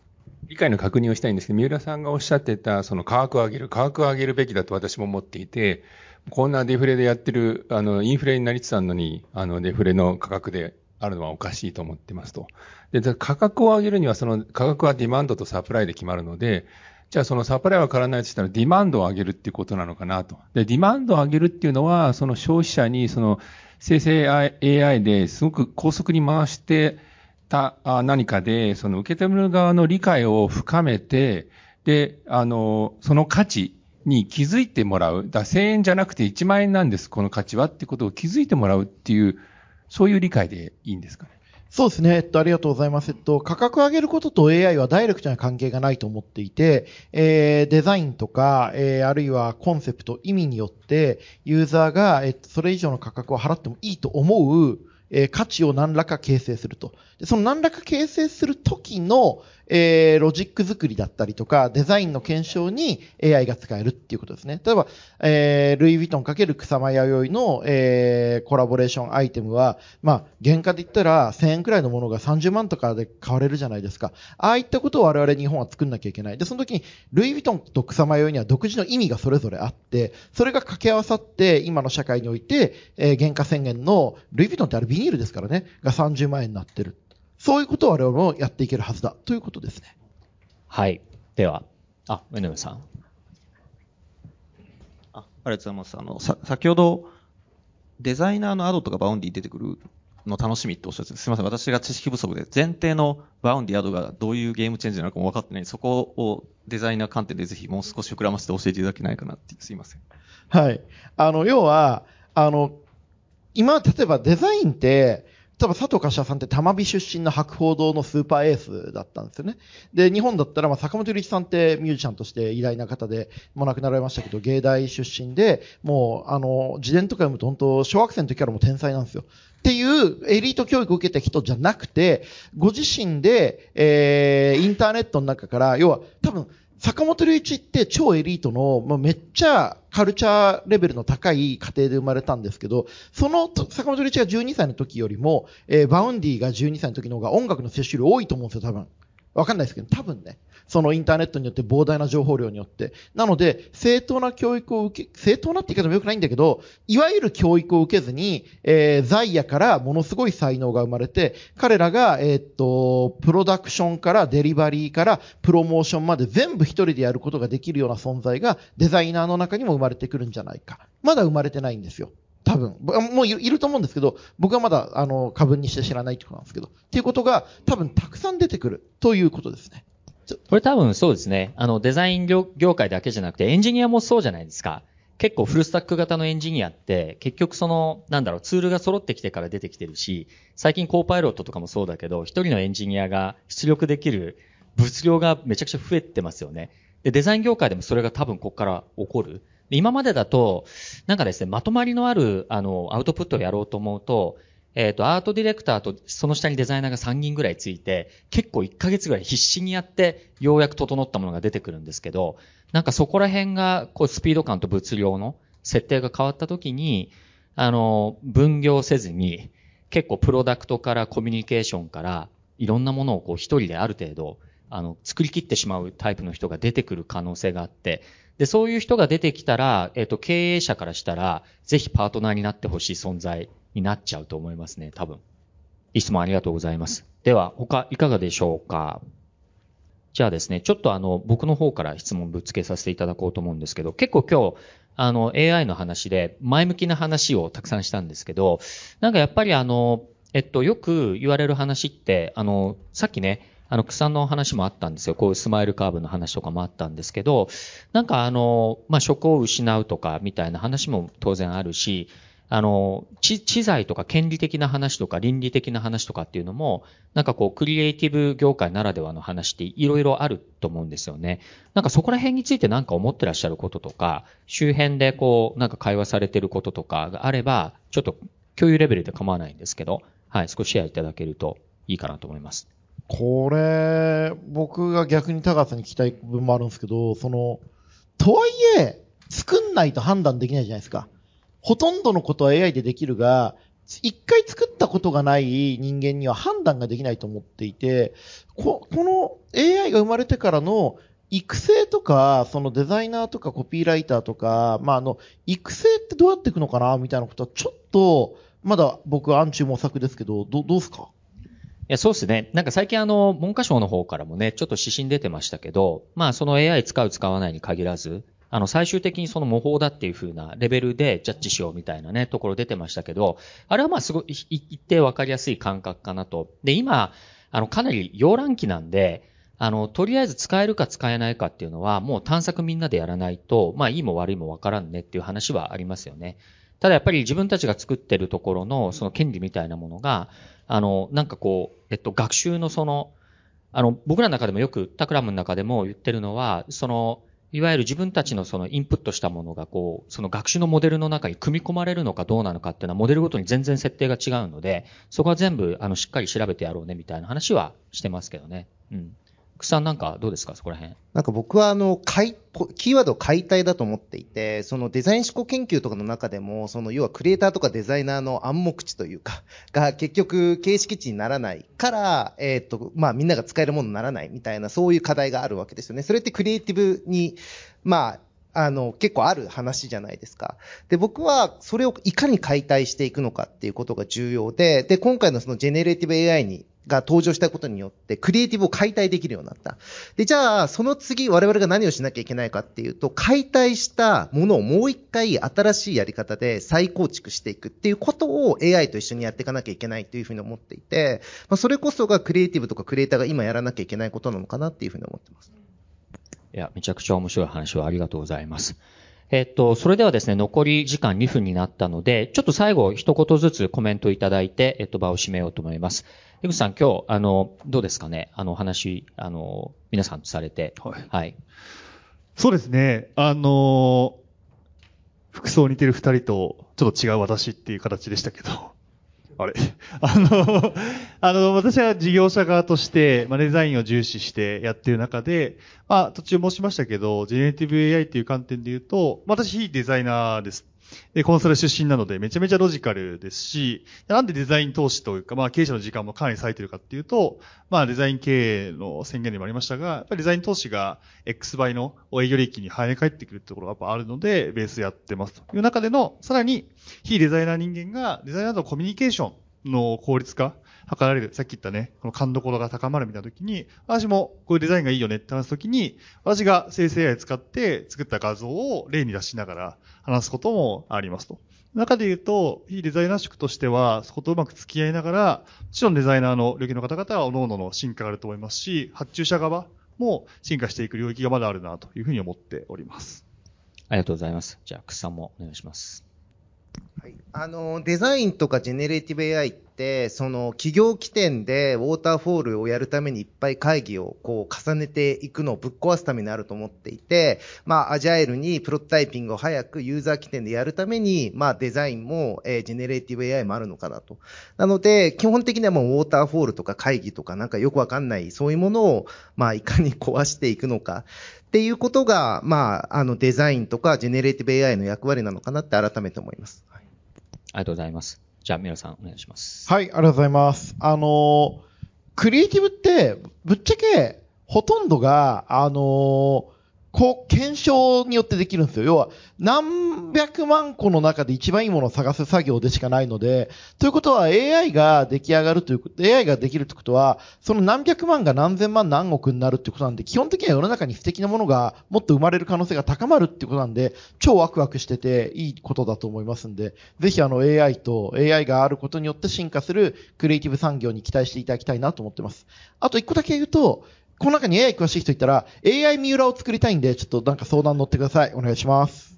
理解の確認をしたいんですけど、三浦さんがおっしゃってた、その価格を上げる、価格を上げるべきだと私も思っていて、こんなデフレでやってる、あの、インフレになりつつあるのに、あの、デフレの価格であるのはおかしいと思ってますと。で、価格を上げるには、その価格はディマンドとサプライで決まるので、じゃあそのサプライは変わらないとしたらディマンドを上げるっていうことなのかなと。で、ディマンドを上げるっていうのは、その消費者にその生成 AI ですごく高速に回して、た何かで、その受け止める側の理解を深めて、で、あの、その価値に気づいてもらう。だ1000円じゃなくて1万円なんです、この価値はってことを気づいてもらうっていう、そういう理解でいいんですかね？そうですね。えっと、ありがとうございます。えっと、価格を上げることと AI はダイレクトな関係がないと思っていて、えー、デザインとか、えー、あるいはコンセプト、意味によって、ユーザーが、えっと、それ以上の価格を払ってもいいと思う、えー、価値を何らか形成すると。でその何らか形成する時の、えー、ロジック作りだったりとか、デザインの検証に AI が使えるっていうことですね。例えば、えー、ルイ・ヴィトン×草間弥生の、えー、コラボレーションアイテムは、まあ、原価で言ったら1000円くらいのものが30万とかで買われるじゃないですか。ああいったことを我々日本は作んなきゃいけない。で、その時に、ルイ・ヴィトンと草間弥生には独自の意味がそれぞれあって、それが掛け合わさって、今の社会において、えー、原価宣言の、ルイ・ヴィトンってあれビニールですからね、が30万円になってる。そういうことを我々もやっていけるはずだということですね。はい。では、あ、江口さん。あありがとうございます。あの、さ、先ほど、デザイナーの Ado とか Vaundy 出てくるの楽しみっておっしゃってすみません。私が知識不足で、前提の Vaundy、Ado がどういうゲームチェンジなのかも分かってない。そこをデザイナー観点でぜひもう少し膨らませて教えていただけないかなって、すいません。はい。あの、要は、あの、今、例えばデザインって、多分佐藤可士和さんって多摩美出身の博報堂のスーパーエースだったんですよね。で、日本だったら、まあ、坂本龍一さんってミュージシャンとして偉大な方で、もう亡くなられましたけど、芸大出身で、もう、あの、自伝とか読むと本当、小学生の時からも天才なんですよ。っていうエリート教育を受けた人じゃなくて、ご自身で、えー、インターネットの中から、要は、多分、坂本龍一って超エリートの、まあ、めっちゃカルチャーレベルの高い家庭で生まれたんですけど、その坂本龍一が12歳の時よりも、えー、 Vaundy が12歳の時の方が音楽の摂取量多いと思うんですよ、多分。わかんないですけど、多分ね。そのインターネットによって膨大な情報量によって。なので、正当な教育を受け、正当なって言い方も良くないんだけど、いわゆる教育を受けずに、えー、在野からものすごい才能が生まれて、彼らが、えー、っと、プロダクションからデリバリーからプロモーションまで全部一人でやることができるような存在がデザイナーの中にも生まれてくるんじゃないか。まだ生まれてないんですよ。多分。もういると思うんですけど、僕はまだ、あの、過分にして知らないってことなんですけど。っていうことが、多分たくさん出てくるということですね。これ多分そうですね。あの、デザイン業界だけじゃなくて、エンジニアもそうじゃないですか。結構フルスタック型のエンジニアって、結局その、なんだろう、ツールが揃ってきてから出てきてるし、最近コーパイロットとかもそうだけど、一人のエンジニアが出力できる物量がめちゃくちゃ増えてますよね。で、デザイン業界でもそれが多分ここから起こる。今までだと、なんかですね、まとまりのある、あの、アウトプットをやろうと思うと、えっ、と、アートディレクターとその下にデザイナーが3人ぐらいついて、結構1ヶ月ぐらい必死にやって、ようやく整ったものが出てくるんですけど、なんかそこら辺が、こう、スピード感と物量の設定が変わった時に、あの、分業せずに、結構プロダクトからコミュニケーションから、いろんなものをこう一人である程度、あの、作り切ってしまうタイプの人が出てくる可能性があって、で、そういう人が出てきたら、えっ、と、経営者からしたら、ぜひパートナーになってほしい存在になっちゃうと思いますね、多分。いい質問ありがとうございます。では、他いかがでしょうか？じゃあですね、ちょっとあの、僕の方から質問ぶつけさせていただこうと思うんですけど、結構今日、あの、AI の話で前向きな話をたくさんしたんですけど、なんかやっぱりあの、えっと、よく言われる話って、あの、さっきね、あの、草の話もあったんですよ。こういうスマイルカーブの話とかもあったんですけど、なんかあの、まあ、職を失うとかみたいな話も当然あるし、あの、知、知財とか権利的な話とか倫理的な話とかっていうのも、なんかこう、クリエイティブ業界ならではの話っていろいろあると思うんですよね。なんかそこら辺についてなんか思ってらっしゃることとか、周辺でこう、なんか会話されてることとかがあれば、ちょっと共有レベルで構わないんですけど、はい、少しシェアいただけるといいかなと思います。これ、僕が逆に高さに聞きたい部分もあるんですけど、その、とはいえ、作んないと判断できないじゃないですか。ほとんどのことは AI でできるが、一回作ったことがない人間には判断ができないと思っていて、ここの AI が生まれてからの育成とか、そのデザイナーとかコピーライターとか、まあ、あの、育成ってどうやっていくのかなみたいなことはちょっと、まだ僕は暗中模索ですけど、どどうすか？いや、そうですね。なんか最近あの、文科省の方からもね、ちょっと指針出てましたけど、まあその AI 使う使わないに限らず、あの、最終的にその模倣だっていう風なレベルでジャッジしようみたいなね、ところ出てましたけど、あれはまあすごい、一定わかりやすい感覚かなと。で、今、あの、かなり溶乱期なんで、あの、とりあえず使えるか使えないかっていうのは、もう探索みんなでやらないと、まあいいも悪いもわからんねっていう話はありますよね。ただやっぱり自分たちが作ってるところのその権利みたいなものが、あの、なんかこう、えっと、学習のその、あの、僕らの中でもよく、タクラムの中でも言ってるのは、その、いわゆる自分たちのそのインプットしたものがこう、その学習のモデルの中に組み込まれるのかどうなのかっていうのはモデルごとに全然設定が違うので、そこは全部あのしっかり調べてやろうねみたいな話はしてますけどね。うん。くさんなんかどうですかそこら辺？なんか僕はあの、解、キーワード解体だと思っていて、そのデザイン思考研究とかの中でも、その要はクリエイターとかデザイナーの暗黙知というか、が結局形式知にならないから、えっ、と、まあみんなが使えるものにならないみたいな、そういう課題があるわけですよね。それってクリエイティブに、まあ、あの、結構ある話じゃないですか。で、僕はそれをいかに解体していくのかっていうことが重要で、で、今回のそのジェネレーティブ AI に、が登場したことによって、クリエイティブを解体できるようになった。で、じゃあ、その次、我々が何をしなきゃいけないかっていうと、解体したものをもう一回新しいやり方で再構築していくっていうことを AI と一緒にやっていかなきゃいけないというふうに思っていて、まあ、それこそがクリエイティブとかクリエイターが今やらなきゃいけないことなのかなっていうふうに思ってます。いや、めちゃくちゃ面白い話をありがとうございます。えっと、それではですね、残り時間2分になったので、ちょっと最後一言ずつコメントいただいて、えっと、場を締めようと思います。江口さん、今日、あの、どうですかね？あの、話、あの、皆さんとされて。はいはい。そうですね。あのー服装似てる二人と、ちょっと違う私っていう形でしたけど、あれ？あの、あの、私は事業者側として、まあ、デザインを重視してやってる中で、まあ、途中申しましたけど、ジェネレティブ AI っていう観点で言うと、ま私、非デザイナーです。で、コンサル出身なので、めちゃめちゃロジカルですし、なんでデザイン投資というか、まあ経営者の時間もかなり割いてるかっていうと、まあデザイン経営の宣言でもありましたが、やっぱりデザイン投資が X 倍の営業利益に跳ね返ってくるってところがやっぱあるので、ベースやってますという中での、さらに、非デザイナー人間がデザイナーとのコミュニケーションの効率化、図られる、さっき言ったね、この感度ころが高まるみたいな時に、私もこういうデザインがいいよねって話す時に、私が生成 AI 使って作った画像を例に出しながら話すこともありますと。中で言うと、非デザイナー職としては、そことうまく付き合いながら、もちろんデザイナーの領域の方々は各々の進化があると思いますし、発注者側も進化していく領域がまだあるなというふうに思っております。ありがとうございます。じゃあ、くっさんもお願いします。はい、あのデザインとかジェネレーティブ AI って、その企業起点でウォーターフォールをやるためにいっぱい会議をこう重ねていくのをぶっ壊すためにあると思っていて、まあ、アジャイルにプロトタイピングを早くユーザー起点でやるために、まあ、デザインも、えージェネレーティブ AI もあるのかなと。なので、基本的にはもうウォーターフォールとか会議とかなんかよくわかんない、そういうものを、まあ、いかに壊していくのか。っていうことが、まあ、あの、デザインとかジェネレーティブ AI の役割なのかなって改めて思います。はいありがとうございます。じゃあ、三浦さんお願いします。はい、ありがとうございます。あのクリエイティブって、ぶっちゃけ、ほとんどが、あのこう、検証によってできるんですよ。要は、何百万個の中で一番いいものを探す作業でしかないので、ということは AI が出来上がるということ、AI ができるってことは、その何百万が何千万何億になるってことなんで、基本的には世の中に素敵なものがもっと生まれる可能性が高まるってことなんで、超ワクワクしてていいことだと思いますんで、ぜひあの AI と AI があることによって進化するクリエイティブ産業に期待していただきたいなと思ってます。あと一個だけ言うと、この中に AI 詳しい人いたら、AI 三浦を作りたいんで、ちょっとなんか相談乗ってください。お願いします。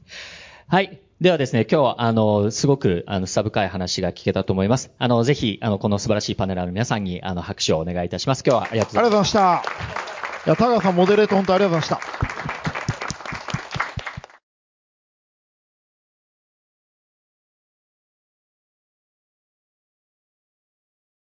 はい。ではですね、今日は、あの、すごく、あの、深深い話が聞けたと思います。あの、ぜひ、あの、この素晴らしいパネラーの皆さんに、あの、拍手をお願いいたします。今日はありがとうございますありがとうございました。いや、田川さん、モデレート本当ありがとうございました。